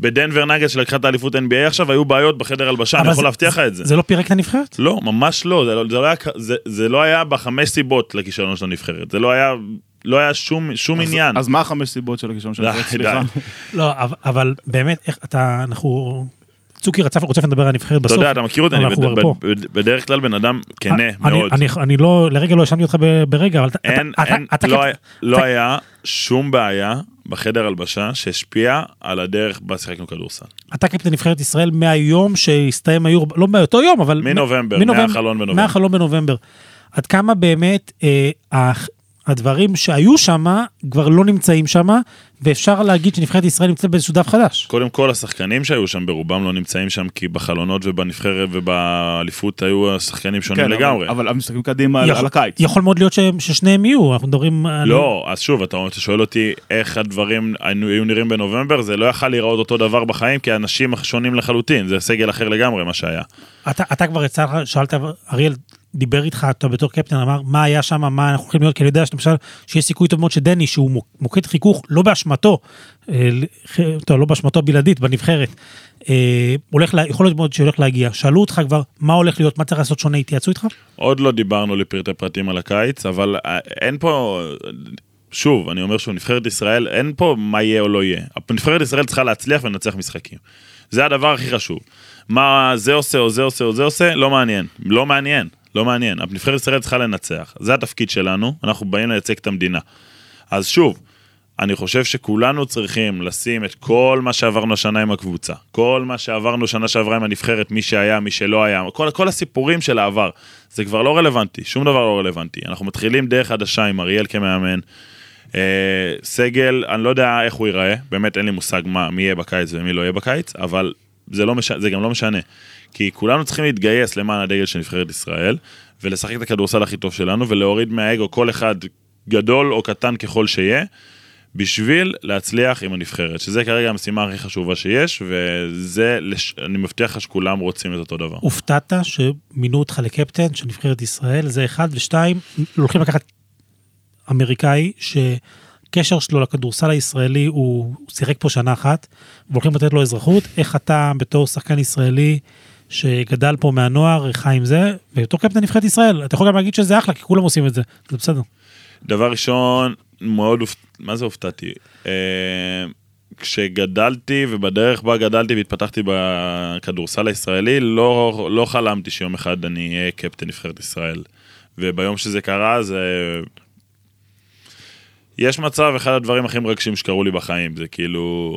בדנבר נגד שלקחה את האליפות NBA עכשיו, היו בעיות בחדר הלבשה, אני יכול זה- להבטיח לך את זה. זה לא פירק את הנבחרת? לא, ממש לא, זה לא, זה לא, היה, זה, זה לא היה בחמש סיבות לכישלון של הנבחרת, זה לא היה, לא היה שום, שום אז- עניין. אז מה החמש סיבות של הכישלון של הנבחרת? סליחה. לא, אבל, אבל באמת, איך אתה, אנחנו... צוקי רצה רוצה לדבר על הנבחרת אתה בסוף. יודע, אתה מכיר אותי, אני בד-. בד- בד- בדרך כלל בן אדם כנה אני- מאוד. אני, אני לא, לרגע לא האשמתי אותך ברגע, אבל אתה, אין, אתה, אין, אתה, לא, אתה, היה, לא היה שום בעיה בחדר הלבשה שהשפיעה על הדרך בה שיחקנו כדורסל. אתה קפטן נבחרת ישראל מהיום שהסתיים היורו, לא מאותו יום, אבל... מנובמבר, מנובמבר- מהחלון בנובמבר. מהחלון בנובמבר. עד כמה באמת אה, הדברים שהיו שם כבר לא נמצאים שם, ואפשר להגיד שנבחרת ישראל נמצאת באיזשהו דף חדש. קודם כל השחקנים שהיו שם ברובם לא נמצאים שם כי בחלונות ובנבחרת ובאליפות היו השחקנים שונים כן, אבל- לגמרי. אבל אבל מסתכלים קדימה יכול- על הקיץ. יכול מאוד להיות שהם- ששניהם יהיו, אנחנו מדברים על... לא, אז שוב, אתה אתה שואל אותי איך הדברים היו היו נראים בנובמבר, זה לא יכל להיראות אותו דבר בחיים, כי אנשים שונים לחלוטין, זה סגל אחר לגמרי מה שהיה. אתה, אתה כבר יצא שאלת, אריאל דיבר איתך, אתה בתור קפטן, אמר מה היה שם, מה אנחנו הולכים להיות, כי אני יודע שלמשל, שיש סיכוי טוב מאוד שדני, שהוא מוק- מוקד חיכוך, לא באשמתו, אה, טוב, לא באשמתו הבלעדית, בנבחרת, אה, הולך, יכול להיות מאוד שהולך להגיע. שאלו אותך כבר, מה הולך להיות, מה צריך לעשות שונה, התייעצו איתך? עוד לא דיברנו לפרטי פרטים על הקיץ, אבל אה, אין פה, שוב, אני אומר שוב, נבחרת ישראל, אין פה מה יהיה או לא יהיה. נבחרת ישראל צריכה להצליח ולנצח משחקים. זה הדבר הכי חשוב. מה זה עושה או זה עושה או זה עושה, לא מעניין. לא מעניין, לא מעניין. נבחרת ישראל צריכה לנצח. זה התפקיד שלנו, אנחנו באים לייצג את המדינה. אז שוב, אני חושב שכולנו צריכים לשים את כל מה שעברנו השנה עם הקבוצה, כל מה שעברנו שנה שעברה עם הנבחרת, מי שהיה, מי שלא היה, כל, כל הסיפורים של העבר, זה כבר לא רלוונטי, שום דבר לא רלוונטי. אנחנו מתחילים דרך חדשה עם אריאל כמאמן. אה, סגל, אני לא יודע איך הוא ייראה, באמת אין לי מושג מה, מי יהיה בקיץ ומי לא יהיה בקיץ, אבל זה, לא מש... זה גם לא משנה. כי כולנו צריכים להתגייס למען הדגל של נבחרת ישראל, ולשחק את הכדורסל הכי טוב שלנו, ולהוריד מהאגו כל אחד גדול או קטן ככל שיהיה, בשביל להצליח עם הנבחרת, שזה כרגע המשימה הכי חשובה שיש, וזה, לש... אני מבטיח לך שכולם רוצים את אותו דבר. הופתעת שמינו אותך לקפטן של נבחרת ישראל, זה אחד, ושתיים, הולכים לקחת אמריקאי שקשר שלו לכדורסל הישראלי הוא שיחק פה שנה אחת, והולכים לתת לו אזרחות, איך אתה בתור שחקן ישראלי שגדל פה מהנוער, חי עם זה, ובתור קפטן נבחרת ישראל, אתה יכול גם להגיד שזה אחלה, כי כולם עושים את זה, זה בסדר. דבר ראשון, מאוד. מה זה הופתעתי? אה, כשגדלתי ובדרך בה גדלתי והתפתחתי בכדורסל הישראלי, לא, לא חלמתי שיום אחד אני אהיה קפטן נבחרת ישראל. וביום שזה קרה, זה... יש מצב, אחד הדברים הכי מרגשים שקרו לי בחיים, זה כאילו...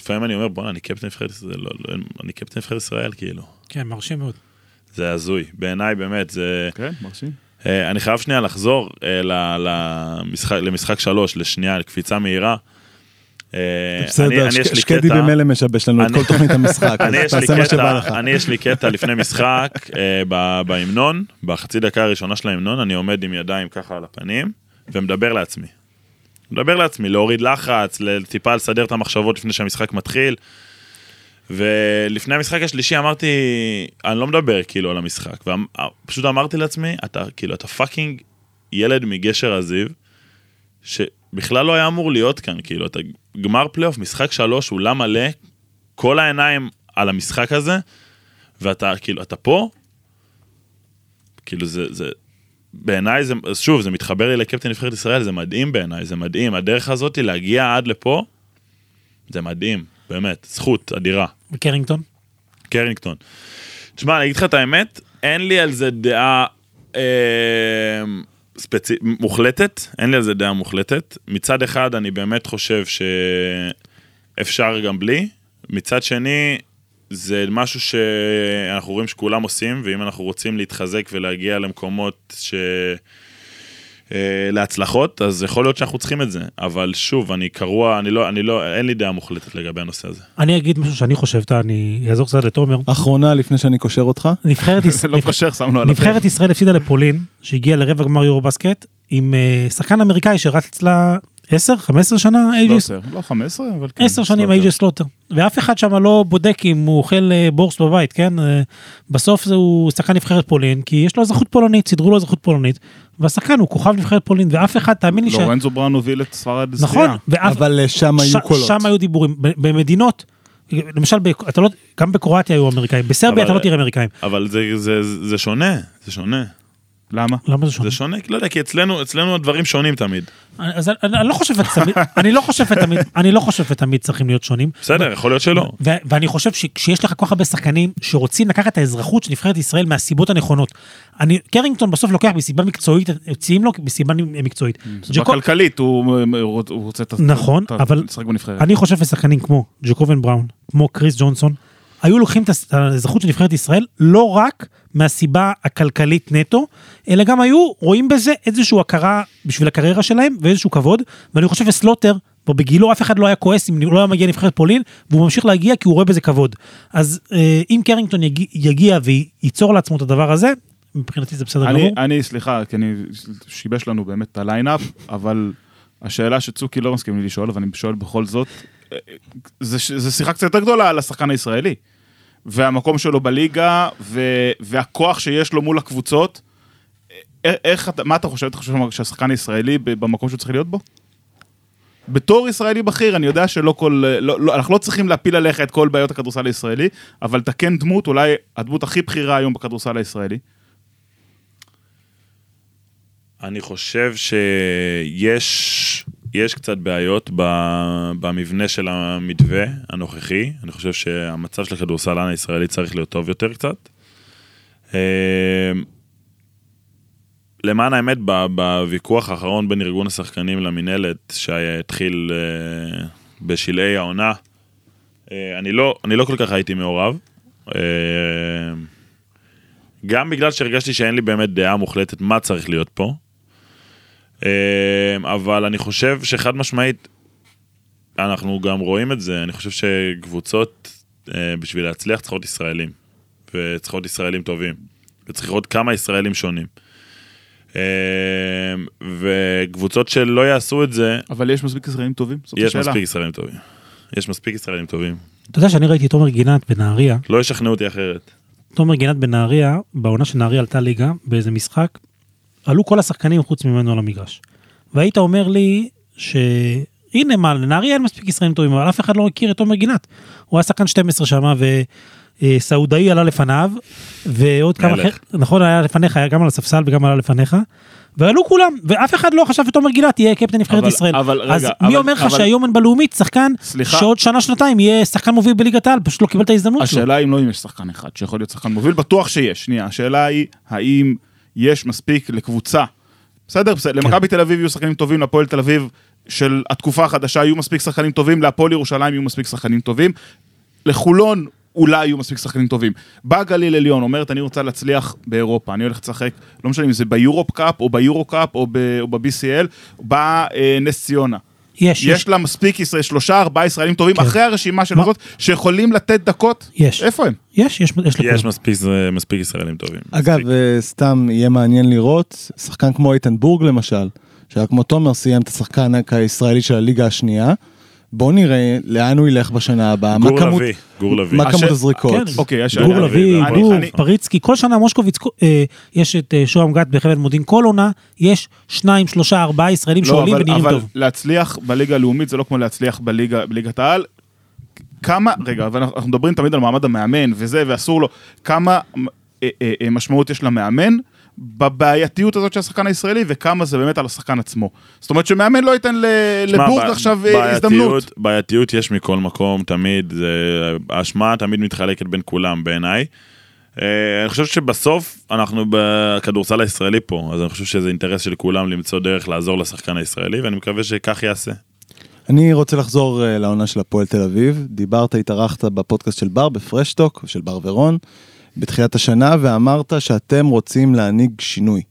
לפעמים אני אומר, בואנה, אני קפטן נבחרת ישראל, לא, לא, אני קפטן נבחרת ישראל, כאילו. כן, מרשים מאוד. זה הזוי. בעיניי, באמת, זה... כן, מרשים. אה, אני חייב שנייה לחזור אה, ל- למשחק, למשחק שלוש, לשנייה, לקפיצה מהירה. אה, בסדר, שקדי במילא משבש לנו את אני- כל תוכנית המשחק, אז אני יש לי תעשה מה שבא לך. אני יש לי קטע לפני משחק ב- בהמנון, בחצי דקה הראשונה של ההמנון, אני עומד עם ידיים ככה על הפנים, ומדבר לעצמי. מדבר לעצמי, להוריד לחץ, טיפה לסדר את המחשבות לפני שהמשחק מתחיל. ולפני המשחק השלישי אמרתי, אני לא מדבר כאילו על המשחק, ופשוט אמרתי לעצמי, אתה כאילו, אתה fucking ילד מגשר הזיו, שבכלל לא היה אמור להיות כאן, כאילו, אתה גמר פלייאוף, משחק שלוש, אולם מלא, כל העיניים על המשחק הזה, ואתה כאילו, אתה פה, כאילו זה, זה, בעיניי זה, שוב, זה מתחבר לי לקפטן נבחרת ישראל, זה מדהים בעיניי, זה מדהים. הדרך הזאת להגיע עד לפה, זה מדהים, באמת, זכות אדירה. וקרינגטון? קרינגטון. תשמע, אני אגיד לך את האמת, אין לי על זה דעה אה, ספצי... מוחלטת, אין לי על זה דעה מוחלטת. מצד אחד, אני באמת חושב שאפשר גם בלי. מצד שני, זה משהו שאנחנו רואים שכולם עושים, ואם אנחנו רוצים להתחזק ולהגיע למקומות ש... אה, להצלחות, אז יכול להיות שאנחנו צריכים את זה. אבל שוב, אני קרוע, אני לא, אני לא, אין לי דעה מוחלטת לגבי הנושא הזה. אני אגיד משהו שאני חושב, אני אעזור קצת לתומר. אחרונה לפני שאני קושר אותך. נבחרת יש- זה לא קושר, שמנו על נבחרת ישראל הפסידה לפולין, שהגיעה לרבע גמר יורו בסקט, עם אה, שחקן אמריקאי שרץ אצלה 10, 15 שנה, לא איי ג'יי ס, לא 15, אבל כן. 10 שנים. איי ג'יי סלוטר. ואף אחד שם לא בודק אם הוא אוכל אה, בורשט בבית, כן? אה, בסוף זה הוא שחקן נבחרת פולין, כי יש לו אזרחות פולנית, סידרו לו אזרחות פולנית, והשחקן הוא כוכב נבחרת פולין, ואף אחד, תאמין לי ש... לורנזו בראון הוביל את ספרד לזכייה. נכון, ואף... אבל אה, שם היו קולות. שם היו דיבורים. במדינות, למשל, אתה לא, גם בקרואטיה היו אמריקאים, בסרביה אתה לא תראה אמריקאים. אבל זה, זה, זה שונה, זה שונה. למה? למה זה שונה? זה שונה, לא יודע, כי אצלנו, אצלנו הדברים שונים תמיד. אז אני, אני לא חושב שתמיד, אני לא חושב שתמיד, אני לא חושב שתמיד צריכים להיות שונים. בסדר, יכול להיות שלא. ו- ואני חושב שכשיש לך כל כך הרבה שחקנים שרוצים לקחת את האזרחות של נבחרת ישראל מהסיבות הנכונות. אני, קרינגטון בסוף לוקח מסיבה מקצועית, מציעים לו מסיבה מקצועית. סיבה ג'קו- כלכלית, הוא הוא רוצה את ה... נכון, אבל-. אני חושב ששחקנים כמו ג'קובן בראון, כמו קריס ג'ונסון, היו לוקחים את האזרחות של נבחרת ישראל לא רק מהסיבה הכלכלית נטו, אלא גם היו רואים בזה איזושהי הכרה בשביל הקריירה שלהם ואיזשהו כבוד, ואני חושב שסלוטר, פה בגילו אף אחד לא היה כועס אם לא היה מגיע לנבחרת פולין, והוא ממשיך להגיע כי הוא רואה בזה כבוד. אז אה, אם קרינגטון יגיע, יגיע וייצור לעצמו את הדבר הזה, מבחינתי זה בסדר אני, גמור. אני, סליחה, כי אני, שיבש לנו באמת את ה lineup, אבל השאלה שצוקי לא מסכים לי לשאול, אבל אני שואל בכל זאת, אה, זה, זה שיחה קצת יותר גדולה על השחקן הישראלי. והמקום שלו בליגה, ו, והכוח שיש לו מול הקבוצות, אה, איך, מה אתה חושב? אתה חושב שהשחקן הישראלי במקום שהוא צריך להיות בו? בתור ישראלי בכיר, אני יודע שלא כל... לא, לא, אנחנו לא צריכים להפיל עליך את כל בעיות הכדורסל הישראלי, אבל אתה כן דמות, אולי הדמות הכי בכירה היום בכדורסל הישראלי. אני חושב שיש יש קצת בעיות במבנה של המתווה הנוכחי. אני חושב שהמצב של הכדורסלן הישראלי צריך להיות טוב יותר קצת. אה, למען האמת, בוויכוח האחרון בין ארגון השחקנים למינהלת, שהתחיל אה, בשלהי העונה, אה, אני לא, אני לא כל כך הייתי מעורב. אה, גם בגלל שהרגשתי שאין לי באמת דעה מוחלטת מה צריך להיות פה. אה, אבל אני חושב שחד משמעית, אנחנו גם רואים את זה, אני חושב שקבוצות אה, בשביל להצליח צריכות ישראלים. וצריכות ישראלים טובים. וצריכות כמה ישראלים שונים. אה, וקבוצות שלא יעשו את זה, אבל יש מספיק ישראלים טובים? זאת יש השאלה. מספיק ישראלים טובים. יש מספיק ישראלים טובים. אתה יודע שאני ראיתי את תומר גינת בנהריה, לא ישכנעו אותי אחרת. תומר גינת בנהריה, בעונה שנהריה עלתה ליגה, באיזה משחק, עלו כל השחקנים חוץ ממנו על המגרש. והיית אומר לי שהנה מה, לנהריה אין מספיק ישראלים טובים, אבל אף אחד לא הכיר את תומר גינת. הוא היה שחקן 12 שם, וסעודאי עלה לפניו, ועוד כמה. אחר, נכון, היה לפניך, היה גם על הספסל וגם עלה לפניך. ועלו כולם, ואף אחד לא חשב שתומר גינת יהיה קפטן נבחרת ישראל. אבל רגע, אז אבל- מי אומר לך אבל- שהיום אין בלאומית שחקן סליחה. שעוד שנה שנתיים יהיה שחקן מוביל בליגת העל, פשוט לא קיבל את ההזדמנות שלו. השאלה אם לא אם יש שחקן אחד שיכול להיות שחקן מוביל, בטוח שיש. שנייה, השאלה היא, האם יש מספיק לקבוצה, בסדר, בסדר, למכבי תל אביב יהיו שחקנים טובים, להפועל תל אביב של התקופה החדשה יהיו מספיק שחקנים טובים, להפועל ירושלים יהיו מספיק שחקנים טובים, לחולון אולי יהיו מספיק שחקנים טובים. בא גליל עליון, אומרת אני רוצה להצליח באירופה, אני הולך לשחק, לא משנה אם זה ביורופ קאפ או ביורו קאפ או ב- או ב-BCL, בא אה, נס ציונה. יש, יש לה מספיק ישראל, שלושה ארבעה ישראלים טובים כן. אחרי הרשימה של? הזאת שיכולים לתת דקות. יש. איפה הם? יש, יש, יש לכולם. יש מספיק, מספיק ישראלים טובים. אגב, מספיק. אה, סתם יהיה מעניין לראות, שחקן כמו איתן בורג למשל, שהיה כמו תומר סיים את השחקן הישראלי של הליגה השנייה, בואו נראה לאן הוא ילך בשנה הבאה, גור כמות- לביא, גור לביא. מה הש- כמות הזריקות. כן. אוקיי, יש... גור לביא, גור, אני- פריצקי, כל שנה מושקוביץ, אה, יש את אה, שוהם גת בחבל מודיעין, כל עונה יש שניים, שלושה, ארבעה ישראלים לא, שעולים אבל, ונראים אבל טוב. להצליח בליגה הלאומית זה לא כמו להצליח בליגה, בליגת העל. כמה, רגע, אבל אנחנו אנחנו מדברים תמיד על מעמד המאמן וזה, ואסור לו, כמה אה, אה, אה, משמעות יש למאמן בבעייתיות הזאת של השחקן הישראלי, וכמה זה באמת על השחקן עצמו. זאת אומרת שמאמן לא ייתן לבורג ב- עכשיו אה, בעייתיות- הזדמנות. בעייתיות יש מכל מקום, תמיד, האשמה תמיד מתחלקת בין כולם בעיניי. אה, אני חושב שבסוף אנחנו בכדורסל הישראלי פה, אז אני חושב שזה אינטרס של כולם למצוא דרך לעזור לשחקן הישראלי, ואני מקווה שכך יעשה. אני רוצה לחזור אה, לעונה של הפועל תל אביב. דיברת, התארחת בפודקאסט של בר, בפרשטוק, של בר ורון, בתחילת השנה, ואמרת שאתם רוצים להנהיג שינוי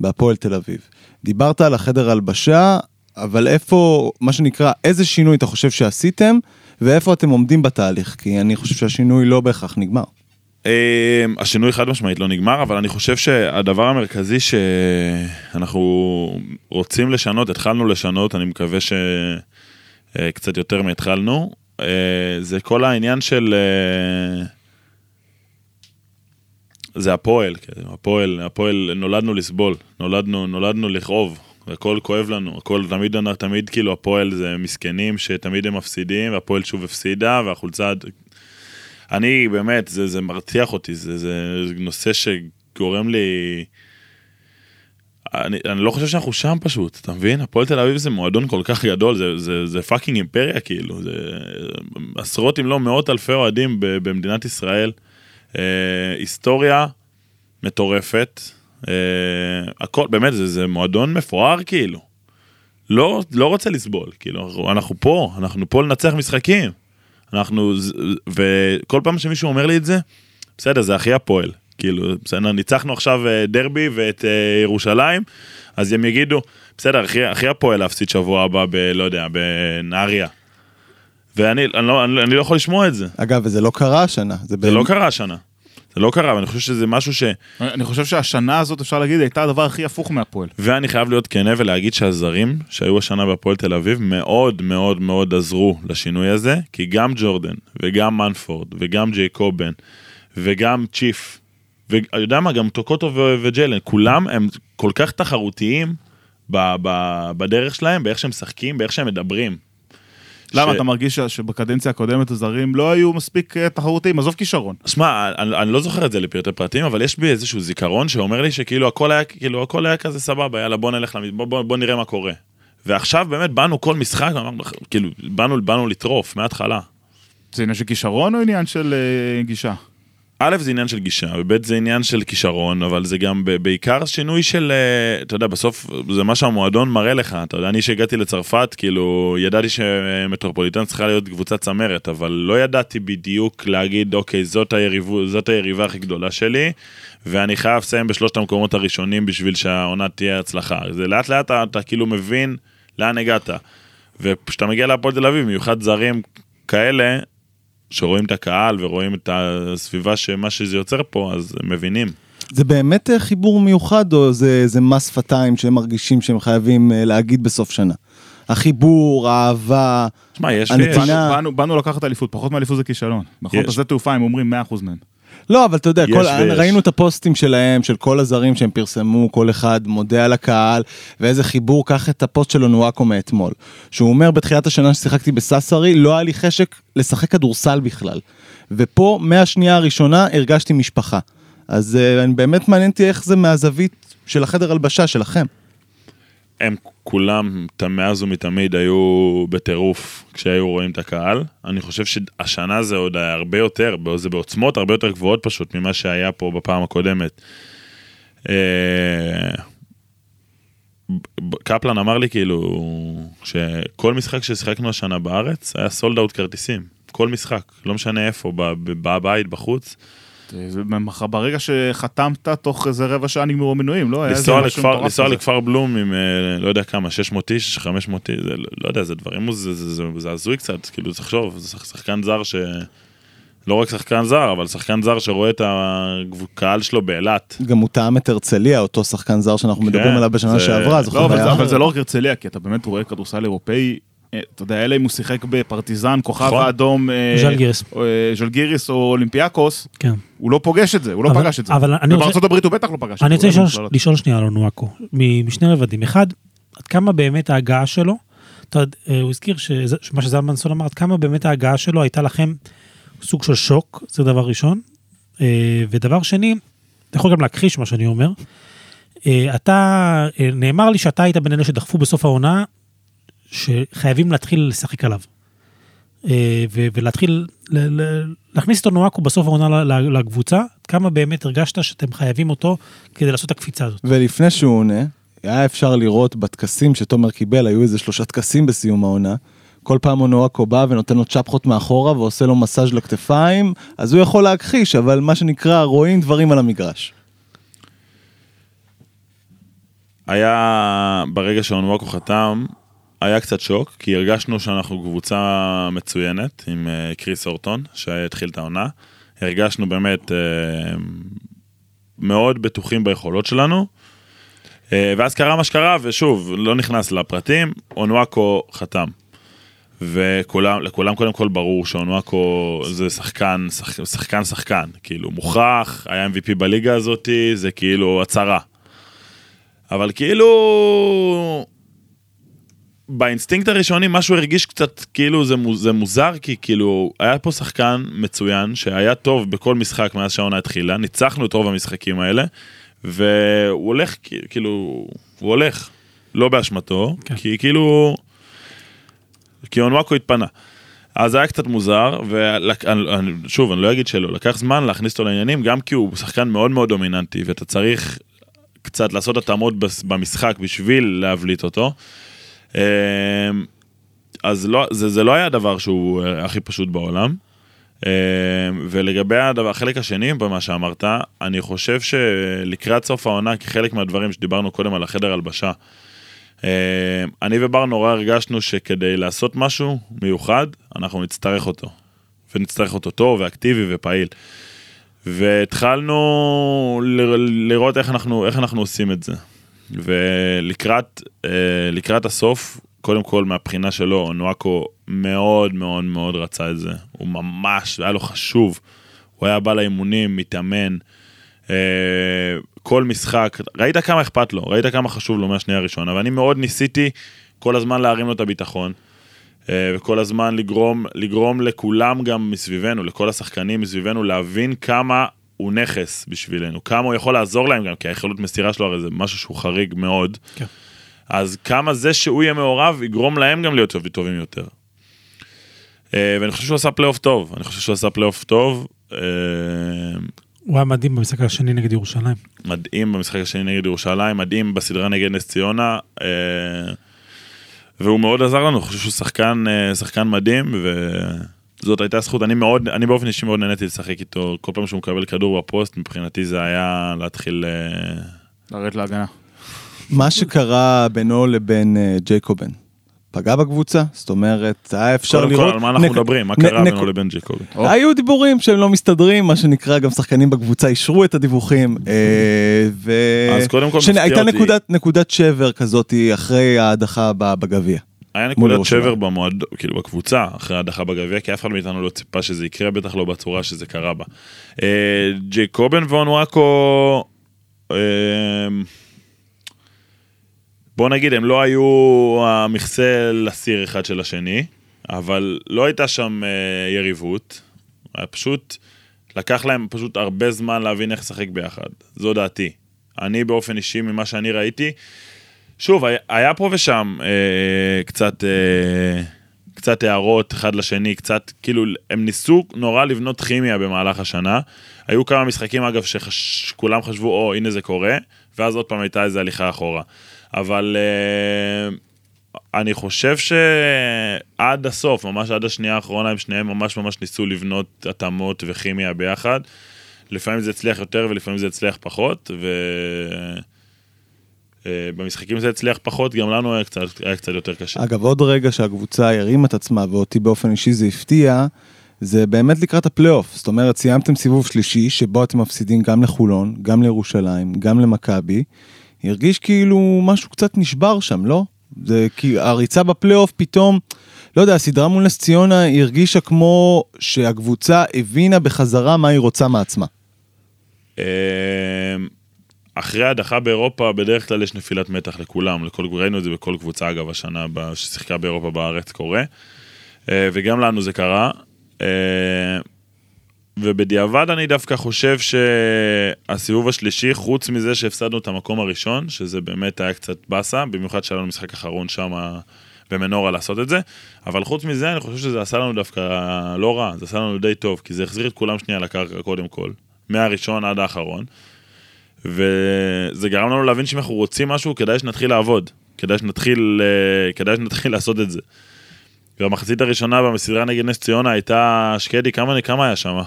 בהפועל תל אביב. דיברת על החדר הלבשה, אבל איפה, מה שנקרא, איזה שינוי אתה חושב שעשיתם, ואיפה אתם עומדים בתהליך? כי אני חושב שהשינוי לא בהכרח נגמר. אה, השינוי חד משמעית לא נגמר, אבל אני חושב שהדבר המרכזי שאנחנו רוצים לשנות, התחלנו לשנות, אני מקווה שקצת יותר מהתחלנו, אה, זה כל העניין של... זה הפועל, כן, הפועל, הפועל, נולדנו לסבול, נולדנו, נולדנו לכאוב, הכל כואב לנו, הכל תמיד, תמיד כאילו הפועל זה מסכנים שתמיד הם מפסידים, והפועל שוב הפסידה, והחולצה אני באמת, זה, זה מרתיח אותי, זה, זה נושא שגורם לי... אני, אני לא חושב שאנחנו שם פשוט, אתה מבין? הפועל תל אביב זה מועדון כל כך גדול, זה, זה, זה פאקינג אימפריה כאילו, זה עשרות אם לא מאות אלפי אוהדים במדינת ישראל, היסטוריה מטורפת, אה, הכל, באמת, זה, זה מועדון מפואר כאילו. לא, לא רוצה לסבול, כאילו, אנחנו- פה, אנחנו פה לנצח משחקים. אנחנו, וכל פעם שמישהו אומר לי את זה, בסדר, זה הכי הפועל. כאילו, בסדר, ניצחנו עכשיו אה, דרבי ואת אה, ירושלים, אז הם יגידו, בסדר, הכי, הכי הפועל להפסיד שבוע הבא ב... לא יודע, בנהריה. ואני אני לא, אני, אני לא יכול לשמוע את זה. אגב, וזה לא קרה השנה. זה, זה באמת- לא קרה השנה. זה לא קרה, ואני חושב שזה משהו ש... אני חושב שהשנה הזאת, אפשר להגיד, הייתה הדבר הכי הפוך מהפועל. ואני חייב להיות כנה ולהגיד שהזרים שהיו השנה בהפועל תל אביב מאוד מאוד מאוד עזרו לשינוי הזה, כי גם ג'ורדן וגם מנפורד וגם ג'ייקובן וגם צ'יף, ואתה יודע מה, גם טוקוטו ו- וג'לן, כולם הם כל כך תחרותיים ב- ב- בדרך שלהם, באיך שהם משחקים, באיך שהם מדברים. למה ש- אתה מרגיש שבקדנציה הקודמת הזרים לא היו מספיק אה, תחרותיים? עזוב כישרון. שמע, אני, אני לא זוכר את זה לפרטי פרטים, אבל יש בי איזשהו זיכרון שאומר לי שכאילו הכל היה, כאילו הכל היה כזה סבבה, יאללה בוא נלך, למ... בוא, בוא, בוא נראה מה קורה. ועכשיו באמת באנו כל משחק, כאילו, באנו, באנו לטרוף מההתחלה. זה עניין של כישרון או עניין של אה, גישה? א', זה עניין של גישה, וב', זה עניין של כישרון, אבל זה גם בעיקר שינוי של, אה, אתה יודע, בסוף זה מה שהמועדון מראה לך. אתה יודע, אני שהגעתי לצרפת, כאילו, ידעתי שמטרופוליטן צריכה להיות קבוצת צמרת, אבל לא ידעתי בדיוק להגיד, אוקיי, זאת, היריבו, זאת היריבה הכי גדולה שלי, ואני חייב לסיים בשלושת המקומות הראשונים בשביל שהעונה תהיה הצלחה. זה לאט לאט אתה, אתה כאילו מבין לאן הגעת. וכשאתה מגיע להפועל תל אביב, במיוחד זרים כאלה, שרואים את הקהל ורואים את הסביבה שמה שזה יוצר פה, אז הם מבינים. זה באמת אה, חיבור מיוחד, או זה, זה מס שפתיים שהם מרגישים שהם חייבים אה, להגיד בסוף שנה? החיבור, האהבה, שמע, יש הנתינה-. באנו- באנו- באנו לקחת אליפות, פחות מאליפות זה כישלון. נכון. בשדה תעופה הם אומרים 100% מהם. לא, אבל אתה יודע, כל, ויש. ראינו את הפוסטים שלהם, של כל הזרים שהם פרסמו, כל אחד מודה על הקהל, ואיזה חיבור, קח את הפוסט שלו נואקו מאתמול. שהוא אומר בתחילת השנה ששיחקתי בססרי, לא היה לי חשק לשחק כדורסל בכלל. ופה, מהשנייה הראשונה, הרגשתי משפחה. אז uh, אני באמת מעניין אותי איך זה מהזווית של החדר הלבשה שלכם. הם כולם, מאז ומתמיד, היו בטירוף כשהיו רואים את הקהל. אני חושב שהשנה זה עוד היה הרבה יותר, זה בעוצמות הרבה יותר גבוהות פשוט ממה שהיה פה בפעם הקודמת. אה, קפלן אמר לי כאילו שכל משחק ששיחקנו השנה בארץ היה סולד אאוט כרטיסים. כל משחק, לא משנה איפה, בבית, בחוץ. ברגע שחתמת, תוך איזה רבע שעה נגמרו המנויים, לא? היה איזה לנסוע משהו לכפר, מטורף לנסוע כזה. לכפר בלום עם אה, לא יודע כמה, 600 איש, 500 איש, זה, לא יודע, זה דברים, זה, זה, זה, זה הזוי קצת, כאילו תחשוב, זה שח- שחקן זר ש... לא רק שחקן זר, אבל שחקן זר שרואה את הקהל שלו באילת. גם הוא טעם את הרצליה, אותו שחקן זר שאנחנו מדברים עליו בשנה זה- שעברה, זו לא, אבל זה- חוויה. אבל זה לא רק הרצליה, כי אתה באמת רואה כדורסל אירופאי, אתה יודע, אלא אם הוא שיחק בפרטיזן, כוכב נכון. האדום, אה, ז'לגיריס. או, אה, ז'לגיריס או אולימפיאקוס, כן. הוא לא פוגש את זה, הוא לא פגש את זה. אבל אני רוצה- ובארצות הברית הוא בטח לא פגש את זה. אני רוצה לא לשאול, שנייה על אונואקו, משני רבדים. אחד, עד כמה באמת ההגעה שלו אתה יודע, אה, הוא הזכיר מה שזלמן סול אמר, עד כמה באמת ההגעה שלו הייתה לכם סוג של שוק, זה דבר ראשון. אה, ודבר שני, אתה יכול גם להכחיש מה שאני אומר. אה, אתה, אה, נאמר לי שאתה היית בין אלה שדחפו בסוף העונה, שחייבים להתחיל לשחק עליו. אה, ו- ולהתחיל ל- ל- להכניס את אונואקו בסוף העונה ל- ל- לקבוצה, כמה באמת הרגשת שאתם חייבים אותו כדי לעשות את הקפיצה הזאת. ולפני שהוא עונה, היה אפשר לראות בטקסים שתומר קיבל, היו איזה שלושה טקסים בסיום העונה. כל פעם אונואקו בא ונותן לו צ'פחות מאחורה ועושה לו מסאז' לכתפיים, אז הוא יכול להכחיש, אבל מה שנקרא, רואים דברים על המגרש. היה, ברגע שאונוואקו חתם, היה קצת שוק, כי הרגשנו שאנחנו קבוצה מצוינת עם אה, קריס אורטון, שהתחיל את העונה. הרגשנו באמת אה, מאוד בטוחים ביכולות שלנו. אה, ואז קרה מה שקרה, ושוב, לא נכנס לפרטים, אונואקו חתם. וכולם לכולם קודם כל ברור שאונואקו זה שחקן, שחק, שחקן שחקן, כאילו מוכרח, היה MVP בליגה הזאתי, זה כאילו הצהרה. אבל כאילו... באינסטינקט הראשוני משהו הרגיש קצת כאילו זה, מוז, זה מוזר כי כאילו היה פה שחקן מצוין שהיה טוב בכל משחק מאז שהעונה התחילה ניצחנו את רוב המשחקים האלה והוא הולך כאילו הוא הולך לא באשמתו כן. כי כאילו כי אונוואקו התפנה. אז זה היה קצת מוזר, ושוב, אני לא אגיד שלא, לקח זמן להכניס אותו לעניינים, גם כי הוא שחקן מאוד מאוד דומיננטי, ואתה צריך קצת לעשות התאמות במשחק בשביל להבליט אותו. אמ, אז לא, זה, זה לא היה הדבר שהוא אה, הכי פשוט בעולם. אמ, ולגבי הדבר, החלק השני במה שאמרת, אני חושב שלקראת סוף העונה, כחלק מהדברים שדיברנו קודם על החדר הלבשה, אמ, אני ובר נורא הרגשנו שכדי לעשות משהו מיוחד, אנחנו נצטרך אותו. ונצטרך אותו טוב ואקטיבי ופעיל. והתחלנו ל- לראות איך אנחנו, איך אנחנו עושים את זה. ולקראת אה, הסוף, קודם כל מהבחינה שלו, נואקו מאוד מאוד מאוד רצה את זה. הוא ממש, היה לו חשוב. הוא היה בא לאימונים, מתאמן. אה, כל משחק, ראית כמה אכפת לו, ראית כמה חשוב לו מהשנייה הראשונה, ואני מאוד ניסיתי כל הזמן להרים לו את הביטחון. אה, וכל הזמן לגרום, לגרום לכולם גם מסביבנו, לכל השחקנים מסביבנו, להבין כמה הוא נכס בשבילנו, כמה הוא יכול לעזור להם גם, כי היכולות מסירה שלו הרי זה משהו שהוא חריג מאוד. כן. אז כמה זה שהוא יהיה מעורב יגרום להם גם להיות טוב- טובים יותר. אה, ואני חושב שהוא עשה פלייאוף טוב, אני חושב שהוא עשה פלייאוף טוב, אה, הוא היה מדהים במשחק השני נגד ירושלים. מדהים במשחק השני נגד ירושלים, מדהים בסדרה נגד נס ציונה, אה, והוא מאוד עזר לנו, אני חושב שהוא שחקן, שחקן מדהים, וזאת הייתה זכות, אני מאוד, אני באופן אישי מאוד נהניתי לשחק איתו, כל פעם שהוא מקבל כדור בפוסט, מבחינתי זה היה להתחיל... אה, לרדת להגנה. מה שקרה בינו לבין אה, ג'ייקובן, פגע בקבוצה? זאת אומרת, היה אפשר קודם לראות... כל, על מה אנחנו נק- מדברים? מה קרה נק- בינו לבין? או. היו דיבורים שהם לא מסתדרים, מה שנקרא, גם שחקנים בקבוצה אישרו את הדיווחים. אה, ו... אז קודם כל מפתיע הייתה אותי- נקודת, נקודת שבר כזאת אחרי ההדחה בגביע. היה נקודת. שבר במועד, כאילו בקבוצה, אחרי ההדחה בגביע, כי אף אחד מאיתנו לא ציפה שזה יקרה, בטח לא בצורה שזה קרה בה. אה, ג'ייקובן ואונוואקו, אה, בוא נגיד, הם לא היו המכסה לסיר אחד של השני, אבל לא הייתה שם אה, יריבות. היה פשוט, לקח להם פשוט הרבה זמן להבין איך לשחק ביחד. זו דעתי. אני באופן אישי, ממה שאני ראיתי, שוב, היה- פה ושם אה, קצת, אה, קצת הערות אחד לשני, קצת, כאילו, הם ניסו נורא לבנות כימיה במהלך השנה. היו כמה משחקים, אגב, שכולם חשבו, או, הנה זה קורה, ואז עוד פעם הייתה איזו הליכה אחורה. אבל אה, אני חושב שעד הסוף, ממש עד השנייה האחרונה, הם שניהם ממש ממש ניסו לבנות התאמות וכימיה ביחד. לפעמים זה הצליח יותר ולפעמים זה הצליח פחות, ו... אה, במשחקים זה הצליח פחות, גם לנו היה קצת, היה קצת יותר קשה. אגב, עוד רגע שהקבוצה הרימה את עצמה, ואותי באופן אישי זה הפתיע, זה באמת לקראת הפלייאוף. זאת אומרת, סיימתם סיבוב שלישי, שבו אתם מפסידים גם לחולון, גם לירושלים, גם למכבי. הרגיש כאילו משהו קצת נשבר שם, לא? זה כי הריצה בפלייאוף פתאום, לא יודע, הסדרה מול נס ציונה הרגישה כמו שהקבוצה הבינה בחזרה מה היא רוצה מעצמה. אחרי הדחה באירופה, בדרך כלל יש נפילת מתח לכולם, לכל, ראינו את זה בכל קבוצה, אגב, השנה ששיחקה באירופה בארץ קורה. אה, וגם לנו זה קרה. אה, ובדיעבד אני דווקא חושב שהסיבוב השלישי, חוץ מזה שהפסדנו את המקום הראשון, שזה באמת היה קצת באסה, במיוחד שהיה לנו משחק אחרון שם במנורה לעשות את זה, אבל חוץ מזה אני חושב שזה עשה לנו דווקא לא רע, זה עשה לנו די טוב, כי זה החזיר את כולם שנייה לקרקע קודם כל, מהראשון עד האחרון, וזה גרם לנו להבין שאם אנחנו רוצים משהו, כדאי שנתחיל לעבוד, כדאי שנתחיל, אה, כדאי שנתחיל לעשות את זה. והמחצית הראשונה בסדרה נגד נס ציונה הייתה שקדי, כמה, כמה היה שם?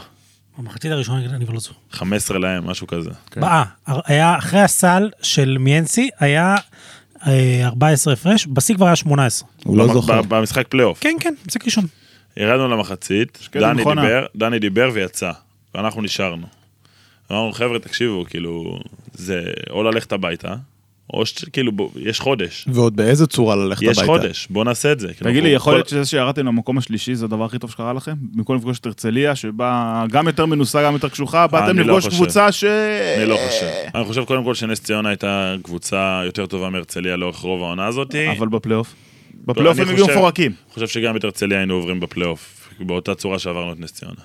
במחצית הראשונה אני כבר לא זוכר. 15 להם, משהו כזה. אה, היה אחרי הסל של מיאנסי היה אה, 14 הפרש, בשיא כבר היה 18. הוא לא זוכר. במשחק פלייאוף. כן, כן, משחק ראשון. ירדנו למחצית, דני. דיבר, דני דיבר ויצא, ואנחנו נשארנו. אמרנו, חבר'ה, תקשיבו, כאילו, זה או ללכת הביתה, או שכאילו, בוא, יש חודש. ועוד באיזה צורה ללכת יש הביתה. חודש, בוא נעשה את זה. כאילו, תגיד לי, אנחנו- יכול כל- להיות שזה שירדתם למקום השלישי זה הדבר הכי טוב שקרה לכם? במקום לפגוש את הרצליה, שבה גם יותר מנוסה, גם יותר קשוחה, באתם לא לפגוש חושב. קבוצה ש... אני לא חושב. אני חושב קודם כל שנס ציונה הייתה קבוצה יותר טובה מהרצליה לאורך רוב העונה הזאת. אבל בפלייאוף? בפלייאוף אני הם הגיעו מפורקים. אני חושב שגם את הרצליה היינו עוברים בפלייאוף, באותה צורה שעברנו את נס ציונה.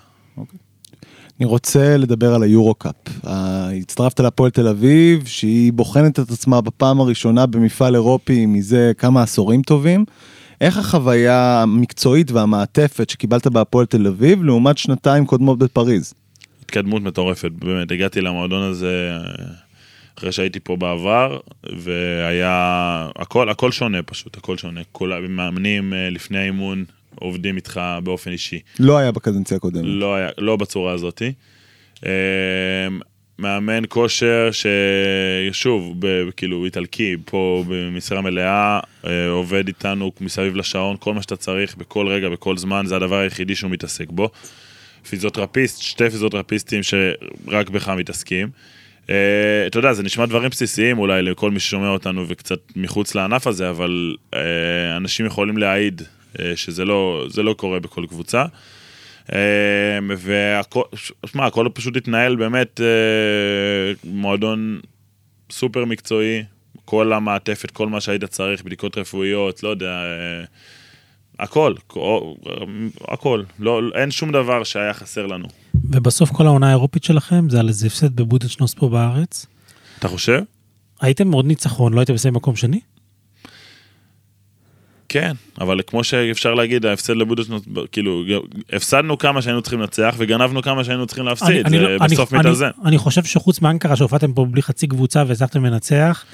אני רוצה לדבר על היורו-קאפ. אה, הצטרפת להפועל תל אביב, שהיא בוחנת את עצמה בפעם הראשונה במפעל אירופי מזה כמה עשורים טובים. איך החוויה המקצועית והמעטפת שקיבלת בהפועל תל אביב לעומת שנתיים קודמות בפריז? התקדמות מטורפת, באמת, הגעתי למועדון הזה אה, אחרי שהייתי פה בעבר, והיה, הכל, הכל שונה פשוט, הכל שונה. כל המאמנים אה, לפני האימון עובדים איתך באופן אישי. לא היה בקדנציה הקודמת. לא, היה, לא בצורה הזאתי. אה, מאמן כושר ששוב, ב- כאילו איטלקי, פה במשרה מלאה, אה, עובד איתנו מסביב לשעון, כל מה שאתה צריך, בכל רגע, בכל זמן, זה הדבר היחידי שהוא מתעסק בו. פיזיותרפיסט, שתי פיזיותרפיסטים שרק בך מתעסקים. Uh, אתה יודע, זה נשמע דברים בסיסיים אולי לכל מי ששומע אותנו וקצת מחוץ לענף הזה, אבל uh, אנשים יכולים להעיד שזה לא, זה לא קורה בכל קבוצה. Uh, והכל, שמע, הכל פשוט התנהל באמת uh, מועדון סופר מקצועי, כל המעטפת, כל מה שהיית צריך, בדיקות רפואיות, לא יודע, הכל, הכל, לא, אין שום דבר שהיה חסר לנו. ובסוף כל העונה האירופית שלכם זה על איזה הפסד בבודדשנוס פה בארץ. אתה חושב? הייתם מאוד ניצחון, לא הייתם בסדר מקום שני? כן, אבל כמו שאפשר להגיד, ההפסד לבודדשנוט, כאילו, הפסדנו כמה שהיינו צריכים לנצח וגנבנו כמה שהיינו צריכים להפסיד, זה לא- בסוף אני- מתאזן. אני חושב שחוץ מאנקרה שהופעתם פה בלי חצי קבוצה והצלחתם לנצח.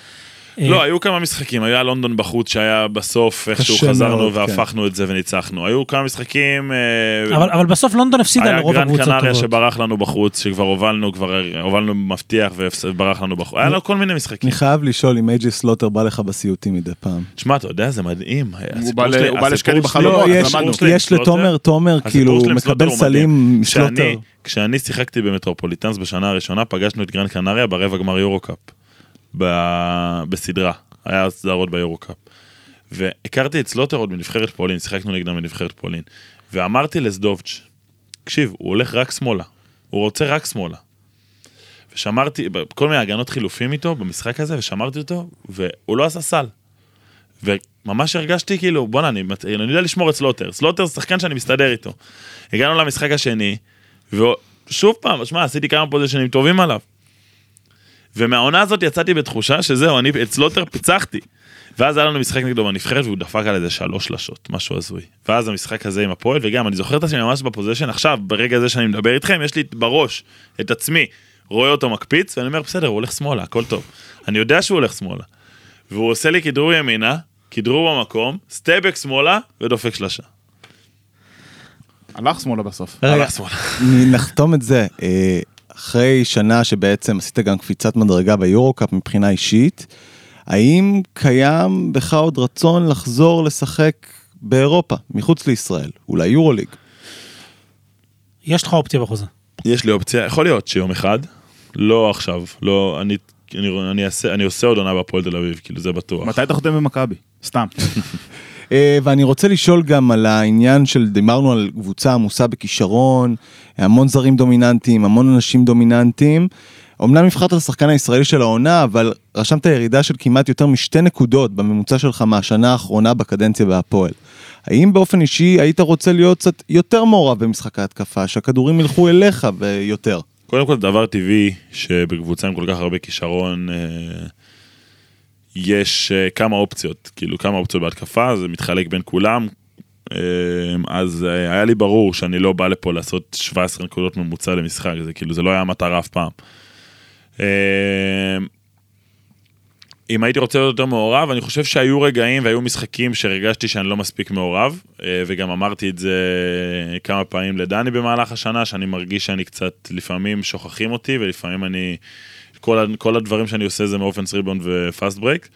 אה, לא, היו כמה משחקים, היה לונדון בחוץ שהיה בסוף איכשהו חזרנו כן. והפכנו את זה וניצחנו. היו כמה משחקים, אה, אבל, אבל בסוף לונדון הפסידה היה לרוב גרנד הקבוצות קנריה טובות. שברח לנו בחוץ, שכבר הובלנו, כבר הובלנו מבטיח וברח לנו בחוץ. היה לו כל מיני משחקים. אני חייב לשאול אם אייג'י סלוטר בא לך בסיוטים מדי פעם. תשמע, אתה יודע, זה מדהים. הוא בא ל- הוא בא לשקדי הסיפור בחלומות, לא, יש- לתומר, סלוטר- תומר כאילו סלוטר מקבל. סלים מסלוטר. כשאני שיחקתי במטרופוליטנס בשנה הראשונה, פגשנו את גרנד קנריה ברבע גמר יורו-קאפ. ב- בסדרה, היה סדרות ביורו-קאפ. והכרתי את סלוטר עוד מנבחרת פולין, שיחקנו נגדם בנבחרת פולין. ואמרתי לסדובץ', תקשיב, הוא הולך רק שמאלה. הוא רוצה רק שמאלה. ושמרתי, כל מיני הגנות חילופים איתו במשחק הזה, ושמרתי אותו, והוא לא עשה סל. וממש הרגשתי כאילו, בואנה, אני, אני יודע לשמור את סלוטר. סלוטר זה שחקן שאני מסתדר איתו. הגענו למשחק השני, ושוב פעם, שמע, עשיתי כמה possession ים טובים עליו. ומהעונה הזאת יצאתי בתחושה שזהו, אני את סלוטר פיצחתי. ואז היה לנו משחק נגדו בנבחרת והוא דפק על איזה שלוש שלשות, משהו הזוי. ואז המשחק הזה עם הפועל, וגם אני זוכר את עצמי ממש ב possession, עכשיו, ברגע הזה שאני מדבר איתכם, יש לי בראש את עצמי, רואה אותו מקפיץ, ואני אומר, בסדר, הוא הולך שמאלה, הכל טוב. אני יודע שהוא הולך שמאלה. והוא עושה לי כדרור ימינה, כדרור במקום, step back שמאלה, ודופק שלושה. הלך שמאלה בסוף. הלך שמאלה. נחתום את זה. אחרי שנה שבעצם עשית גם קפיצת מדרגה ביורו-קאפ מבחינה אישית, האם קיים בך עוד רצון לחזור לשחק באירופה, מחוץ לישראל, אולי יורוליג? יש לך אופציה בחוזה. יש לי אופציה, יכול להיות שיום אחד, לא עכשיו, לא, אני, אני, אני, אעשה, אני עושה עוד עונה בהפועל תל אביב, כאילו זה בטוח. מתי אתה חותם במכבי? סתם. אה, ואני רוצה לשאול גם על העניין של, דיברנו על קבוצה עמוסה בכישרון, המון זרים דומיננטיים, המון אנשים דומיננטיים. אמנם נבחרת לשחקן הישראלי של העונה, אבל רשמת ירידה של כמעט יותר משתי נקודות בממוצע שלך מהשנה האחרונה בקדנציה בהפועל. האם באופן אישי היית רוצה להיות קצת יותר מעורב במשחק ההתקפה, שהכדורים ילכו אליך ויותר? קודם כל, דבר טבעי שבקבוצה עם כל כך הרבה כישרון, אה, יש אה, כמה אופציות, כאילו כמה אופציות בהתקפה, זה מתחלק בין כולם. אה, אז אה, היה לי ברור שאני לא בא לפה לעשות 17 נקודות ממוצע למשחק, זה כאילו, זה לא היה המטרה אף פעם. אה, אם הייתי רוצה להיות יותר מעורב, אני חושב שהיו רגעים והיו משחקים שהרגשתי שאני לא מספיק מעורב, אה, וגם אמרתי את זה כמה פעמים לדני במהלך השנה, שאני מרגיש שאני קצת, לפעמים שוכחים אותי, ולפעמים אני, כל, כל הדברים שאני עושה זה מ offensive rebound ו fast break.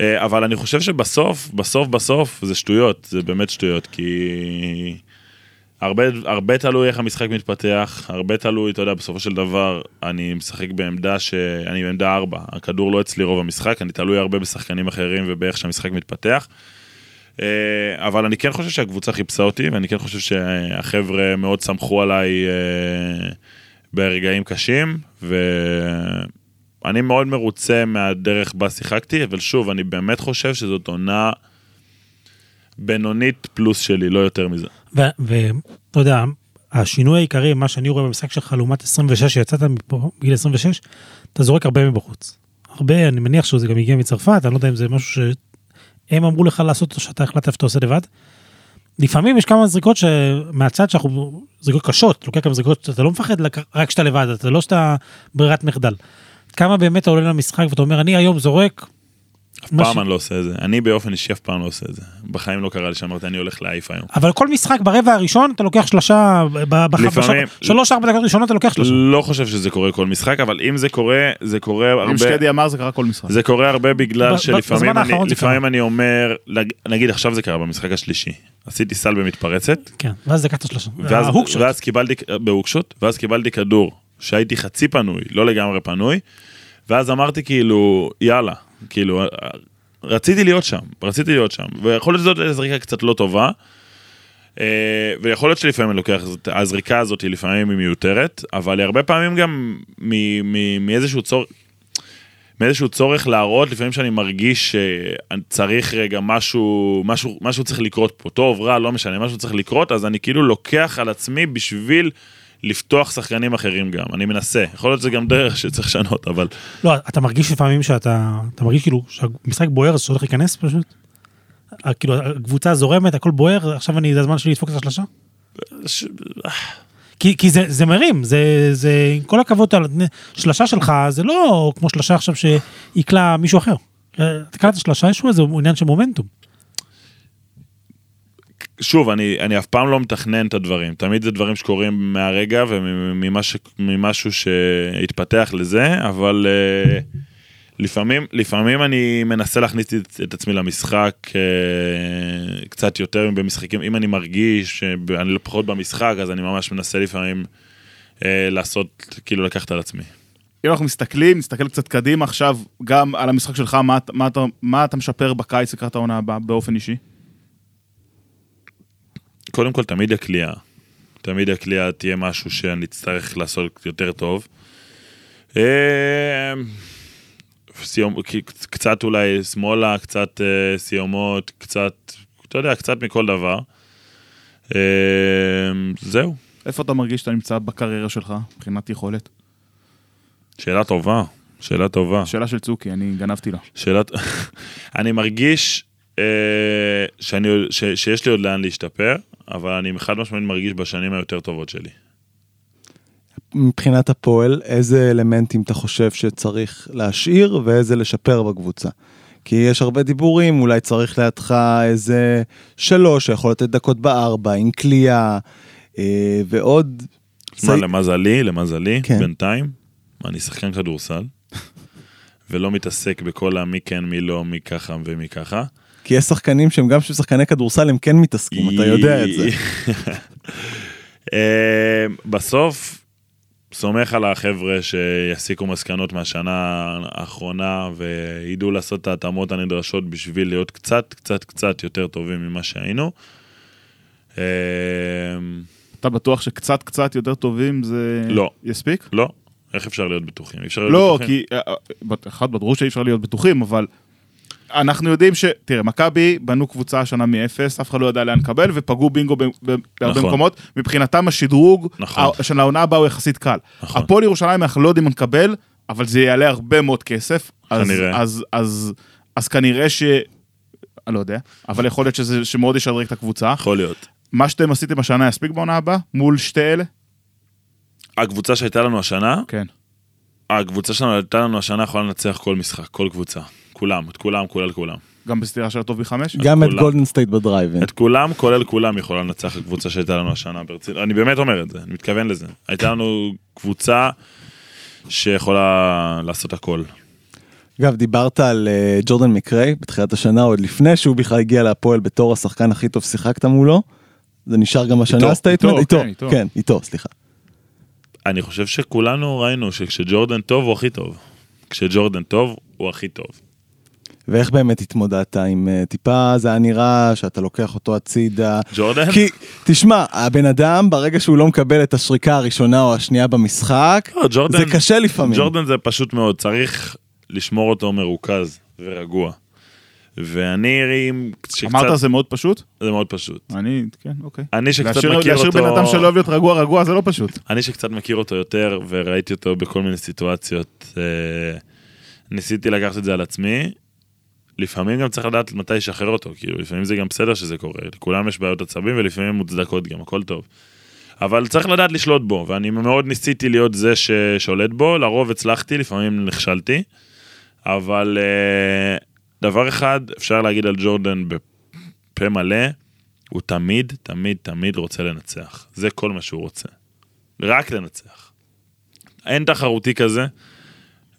אה, אבל אני חושב שבסוף, בסוף, בסוף, זה שטויות, זה באמת שטויות, כי הרבה, הרבה תלוי איך המשחק מתפתח, הרבה תלוי, אתה יודע, בסופו של דבר, אני משחק בעמדה ש... אני בעמדה 4, הכדור לא אצלי רוב המשחק, אני תלוי הרבה בשחקנים אחרים ובאיך שהמשחק מתפתח. אה, אבל אני כן חושב שהקבוצה חיפשה אותי, ואני כן חושב שהחבר'ה מאוד סמכו עליי אה, ברגעים קשים, ואני מאוד מרוצה מהדרך בה שיחקתי, אבל שוב, אני באמת חושב שזאת עונה בינונית פלוס שלי, לא יותר מזה. ואתה יודע, השינוי העיקרי, מה שאני רואה במשחק שלך לעומת 26 שיצאת מפה, בגיל 26, אתה זורק הרבה מבחוץ. הרבה, אני מניח שזה גם הגיע מצרפת, אני לא יודע אם זה משהו שהם אמרו לך לעשות או שאתה החלטת איפה אתה עושה לבד. לפעמים יש כמה זריקות שמהצד שאנחנו, זריקות קשות, אתה לוקח כמה זריקות שאתה לא מפחד רק כשאתה לבד, אתה לא שאתה ברירת מחדל. כמה באמת אתה עולה למשחק ואתה אומר, אני היום זורק. אף פעם ש- אני לא עושה את זה. אני באופן אישי אף פעם לא עושה את זה. בחיים לא קרה לי שאמרתי, אני הולך להעיף היום. אבל כל משחק ברבע הראשון אתה לוקח שלושה, לפעמים- שלוש ארבע דקות ראשונות אתה לוקח שלושה. לא חושב שזה קורה כל משחק, אבל אם זה קורה, זה קורה אם הרבה... שקדי אמר זה קרה כל משחק. זה קורה הרבה בגלל ב- שלפעמים אני, לפעמים אני אומר, נגיד עכשיו זה קרה במשחק השלישי. עשיתי סל במתפרצת, כן, ואז לקחת שלושה. ואז. ואז קיבלתי, בהוקשוט, ואז קיבלתי כדור שהייתי חצי פנוי, לא לגמרי פנוי, ואז אמרתי כאילו, יאללה, כאילו, רציתי להיות שם, רציתי להיות שם, ויכול להיות שזאת זריקה קצת לא טובה, אה, ויכול להיות שלפעמים אני לוקח, הזריקה הזאת לפעמים היא מיותרת, אבל היא הרבה פעמים גם מאיזשהו צורך, מאיזשהו צורך להראות, לפעמים שאני מרגיש שצריך רגע משהו, משהו, משהו צריך לקרות פה, טוב, רע, לא משנה, משהו צריך לקרות, אז אני כאילו לוקח על עצמי בשביל לפתוח שחקנים אחרים גם, אני מנסה, יכול להיות שזה גם דרך שצריך לשנות, אבל לא, אתה מרגיש לפעמים שאתה, אתה מרגיש כאילו שהמשחק בוער אז שהולך להיכנס פשוט? ה- כאילו הקבוצה זורמת, הכל בוער, עכשיו אני, זה הזמן שלי לדפוק את השלושה? ש... כי, כי זה, זה מרים, זה, זה, עם כל הכבוד, שלשה שלך זה לא כמו שלשה עכשיו שיקלע מישהו אחר. אה, אתה קלט שלשה, יש איזה עניין של מומנטום. שוב, אני, אני אף פעם לא מתכנן את הדברים, תמיד זה דברים שקורים מהרגע וממשהו שהתפתח לזה, אבל uh, לפעמים, לפעמים אני מנסה להכניס את, את עצמי למשחק uh, קצת יותר במשחקים, אם אני מרגיש שאני לא פחות במשחק, אז אני ממש מנסה לפעמים uh, לעשות, כאילו לקחת על עצמי. אם אנחנו מסתכלים, נסתכל קצת קדימה עכשיו, גם על המשחק שלך, מה, מה, אתה, מה אתה משפר בקיץ לקראת העונה הבאה באופן אישי? קודם כל, תמיד הקליעה. תמיד הקליעה תהיה משהו שאני אצטרך לעשות יותר טוב. אה, סיום, קצת אולי שמאלה, קצת אה, סיומות, קצת, אתה יודע, קצת מכל דבר. אה, זהו, איפה אתה מרגיש שאתה נמצא בקריירה שלך, מבחינת יכולת? שאלה טובה, שאלה טובה. שאלה של צוקי, אני גנבתי לה. שאלת... אני מרגיש שאני, ש, שיש לי עוד לאן להשתפר, אבל אני חד משמעית מרגיש בשנים היותר טובות שלי. מבחינת הפועל, איזה אלמנטים אתה חושב שצריך להשאיר ואיזה לשפר בקבוצה? כי יש הרבה דיבורים, אולי צריך לידך איזה שלוש שיכול לתת דקות בארבע, עם כליאה, אה, ועוד... מה, סי- למזלי, למזלי, כן. בינתיים, אני שחקן כדורסל, ולא מתעסק בכל המי כן, מי לא, מי ככה ומי ככה. כי יש שחקנים שהם גם שחקני כדורסל, הם כן מתעסקים, אתה יודע את זה. אה, בסוף, סומך על החבר'ה שיסיקו מסקנות מהשנה האחרונה וידעו לעשות את ההתאמות הנדרשות בשביל להיות קצת, קצת, קצת יותר טובים ממה שהיינו. אה, אתה בטוח שקצת קצת יותר טובים זה... לא. יספיק? לא. איך אפשר להיות בטוחים? אפשר להיות לא, בטוחים. כי, אה, אחד, ברור שאי אפשר להיות בטוחים, אבל אנחנו יודעים ש... תראה, מכבי בנו קבוצה השנה מאפס, אף אחד לא ידע לאן לקבל, ופגעו בינגו בהרבה נכון. מקומות. מבחינתם השדרוג נכון. של העונה הבאה הוא יחסית קל. נכון. הפועל ירושלים אנחנו לא יודעים מה נקבל, אבל זה יעלה הרבה מאוד כסף. אז- כנראה. אז, אז, אז כנראה ש... אני לא יודע, אבל יכול להיות שזה, שמאוד ישדרג את הקבוצה. יכול להיות. מה שאתם עשיתם השנה יספיק בעונה הבאה? מול שתי אלה? הקבוצה שהייתה לנו השנה, כן. הקבוצה שלנו הייתה לנו השנה יכולה לנצח כל משחק, כל קבוצה. כולם, את כולם, כולל כולם. גם בסדרה של הטוב מחמש? גם את. גולדן סטייט בדרייבין. את כולם, כולל כולם, יכולה לנצח הקבוצה שהייתה לנו השנה ברצינות. אני באמת אומר את זה, אני מתכוון לזה. הייתה לנו קבוצה שיכולה לעשות הכל. אגב, דיברת על אה, ג'ורדן מקריי בתחילת השנה, עוד לפני שהוא בכלל הגיע להפועל בתור השחקן הכי טוב שיחקת מולו. זה נשאר גם השנה ה statement? איתו, איתו, כן, איתו. כן, איתו, סליחה. אני חושב שכולנו ראינו שכשג'ורדן טוב הוא הכי טוב. כשג'ורדן טוב הוא הכי טוב. ואיך באמת התמודדת עם אה, טיפה, זה היה נראה שאתה לוקח אותו הצידה. ג'ורדן? כי, תשמע, הבן אדם, ברגע שהוא לא מקבל את השריקה הראשונה או השנייה במשחק, לא, ג'ורדן, זה קשה לפעמים. ג'ורדן זה פשוט מאוד, צריך לשמור אותו מרוכז ורגוע. ואני, שקצת, אמרת זה מאוד פשוט? זה מאוד פשוט. אני, כן, אוקיי. אני שקצת להשאיר מכיר להשאיר אותו, בן אדם שלא אוהב להיות רגוע רגוע זה לא פשוט. אני שקצת מכיר אותו יותר וראיתי אותו בכל מיני סיטואציות, אה, ניסיתי לקחת את זה על עצמי. לפעמים גם צריך לדעת מתי לשחרר אותו, כאילו לפעמים זה גם בסדר שזה קורה, לכולם יש בעיות עצבים ולפעמים מוצדקות גם, הכל טוב. אבל צריך לדעת לשלוט בו, ואני מאוד ניסיתי להיות זה ששולט בו, לרוב הצלחתי, לפעמים נכשלתי, אבל אה, דבר אחד אפשר להגיד על ג'ורדן בפה מלא, הוא תמיד, תמיד, תמיד רוצה לנצח. זה כל מה שהוא רוצה. רק לנצח. אין תחרותי כזה,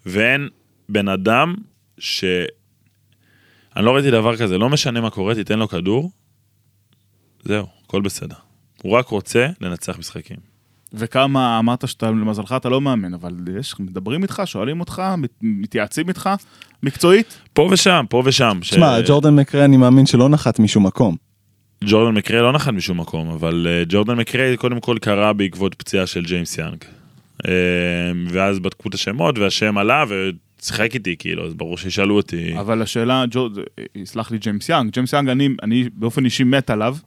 ואין בן אדם ש... אני לא ראיתי דבר כזה, לא משנה מה קורה, תיתן לו כדור, זהו, הכל בסדר. הוא רק רוצה לנצח משחקים. וכמה אמרת שאתה, למזלך אתה לא מאמן, אבל יש, מדברים איתך, שואלים אותך, מת- מתייעצים איתך, מקצועית? פה ושם, פה ושם. ש- תשמע, ג'ורדן מקריי אני מאמין שלא נחת משום מקום. ג'ורדן מקריי לא נחת משום מקום, אבל אה, ג'ורדן מקריי קודם כל קרה בעקבות פציעה של ג'יימס יאנג. אה, ואז בדקו את השמות והשם עלה ושיחק איתי כאילו, אז ברור שישאלו אותי. אבל השאלה, ג'ו, יסלח לי ג'יימס יאנג, ג'יימס יאנג אני, אני באופן אישי מת עליו.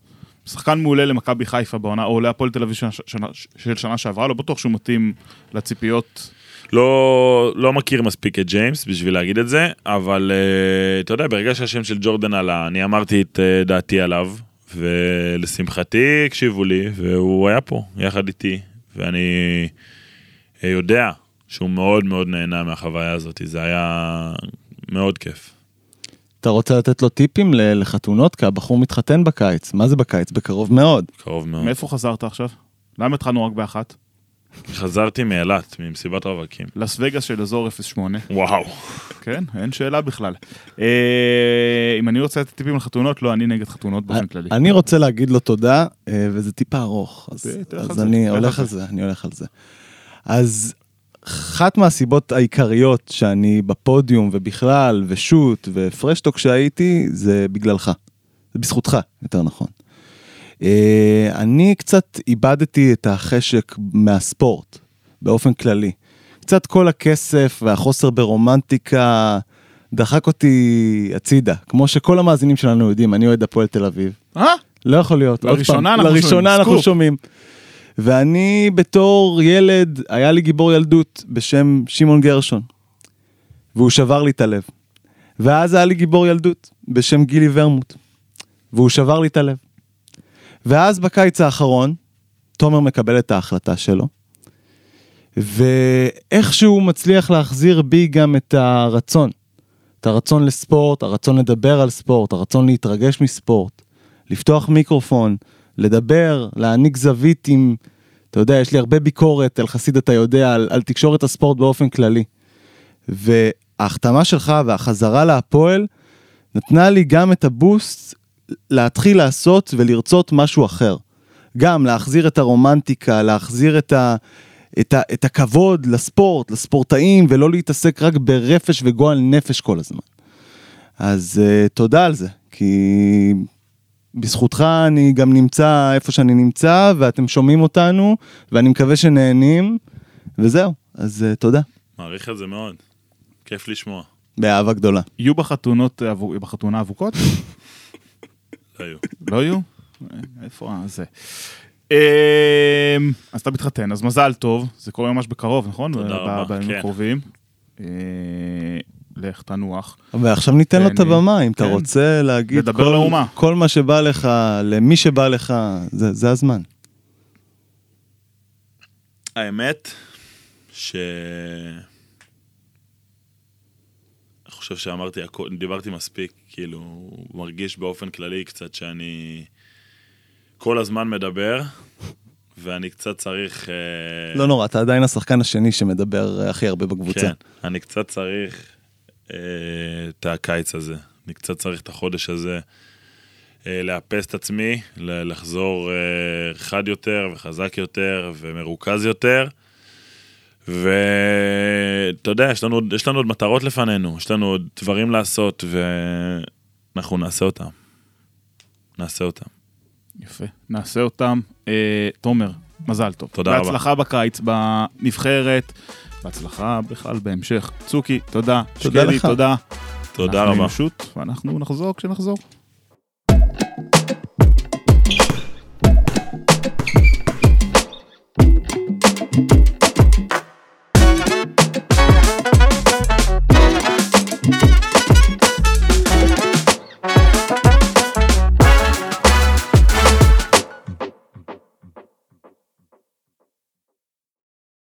שחקן מעולה למכבי חיפה בעונה, או להפועל תל אביב שנה, שנה, של שנה שעברה, לא בטוח שהוא מתאים לציפיות. לא, לא מכיר מספיק את ג'יימס בשביל להגיד את זה, אבל uh, אתה יודע, ברגע שהשם של ג'ורדן עלה, אני אמרתי את uh, דעתי עליו, ולשמחתי הקשיבו לי, והוא היה פה יחד איתי, ואני uh, יודע שהוא מאוד מאוד נהנה מהחוויה הזאת, זה היה מאוד כיף. אתה רוצה לתת לו טיפים לחתונות? כי הבחור מתחתן בקיץ. מה זה בקיץ? בקרוב מאוד. קרוב מאוד. מאיפה חזרת עכשיו? למה התחלנו רק באחת? חזרתי מאילת, ממסיבת רווקים. לס וגאס של אזור 08. וואו. כן, אין שאלה בכלל. אה, אם אני רוצה לתת טיפים לחתונות, לא, אני נגד חתונות באופן כללי. אני רוצה להגיד לו תודה, אה, וזה טיפה ארוך, אז, אני הולך על על זה, אני הולך על זה. אז אחת מהסיבות העיקריות שאני בפודיום ובכלל, ושוט ופרשטוק שהייתי, זה בגללך. זה בזכותך, יותר נכון. אה, אני קצת איבדתי את החשק מהספורט, באופן כללי. קצת כל הכסף והחוסר ברומנטיקה דחק אותי הצידה. כמו שכל המאזינים שלנו יודעים, אני אוהד הפועל תל אביב. אה? לא יכול להיות. לראשונה פעם, אנחנו שומעים, לראשונה אנחנו סקופ. שומעים. ואני בתור ילד, היה לי גיבור ילדות בשם שמעון גרשון. והוא שבר לי את הלב. ואז היה לי גיבור ילדות בשם גילי ורמוט. והוא שבר לי את הלב. ואז בקיץ האחרון, תומר מקבל את ההחלטה שלו. ואיכשהו מצליח להחזיר בי גם את הרצון. את הרצון לספורט, הרצון לדבר על ספורט, הרצון להתרגש מספורט, לפתוח מיקרופון, לדבר, להעניק זווית עם, אתה יודע, יש לי הרבה ביקורת על חסיד, אתה יודע, על, על תקשורת הספורט באופן כללי. וההחתמה שלך והחזרה להפועל נתנה לי גם את הבוסט להתחיל לעשות ולרצות משהו אחר. גם להחזיר את הרומנטיקה, להחזיר את, ה, את, ה, את הכבוד לספורט, לספורטאים, ולא להתעסק רק ברפש וגועל נפש כל הזמן. אז uh, תודה על זה, כי בזכותך אני גם נמצא איפה שאני נמצא, ואתם שומעים אותנו, ואני מקווה שנהנים, וזהו, אז אה, תודה, מעריך את זה מאוד. כיף לשמוע. באהבה גדולה. יהיו בחתונות, אבו- בחתונה אבוקות? לא היו. לא יהיו? אה, איפה זה? אמ, אז אתה מתחתן, אז מזל טוב, זה קורה ממש בקרוב, נכון? תודה רבה, בימים כן. הקרובים. לך תנוח. ועכשיו ניתן לו את הבמה, אם אתה כן. רוצה להגיד לדבר כל- לאומה. כל מה שבא לך, למי שבא לך, זה זה הזמן. האמת, ש... אני חושב שאמרתי, דיברתי מספיק, כאילו, מרגיש באופן כללי קצת שאני כל הזמן מדבר, ואני קצת צריך... אה, לא נורא, אתה עדיין השחקן השני שמדבר אה, הכי הרבה בקבוצה. כן, אני קצת צריך את הקיץ הזה. אני קצת צריך את החודש הזה אה, לאפס את עצמי, לחזור אה, חד יותר וחזק יותר ומרוכז יותר. ואתה יודע, יש לנו, יש לנו עוד מטרות לפנינו, יש לנו עוד דברים לעשות, ואנחנו נעשה אותם. נעשה אותם. יפה, נעשה אותם. אה, תומר, מזל טוב. תודה רבה. בהצלחה בקיץ, בנבחרת, בהצלחה בכלל בהמשך. צוקי, תודה. תודה שקדי, לך. תודה. תודה אנחנו רבה. נשות, ואנחנו נחזור כשנחזור.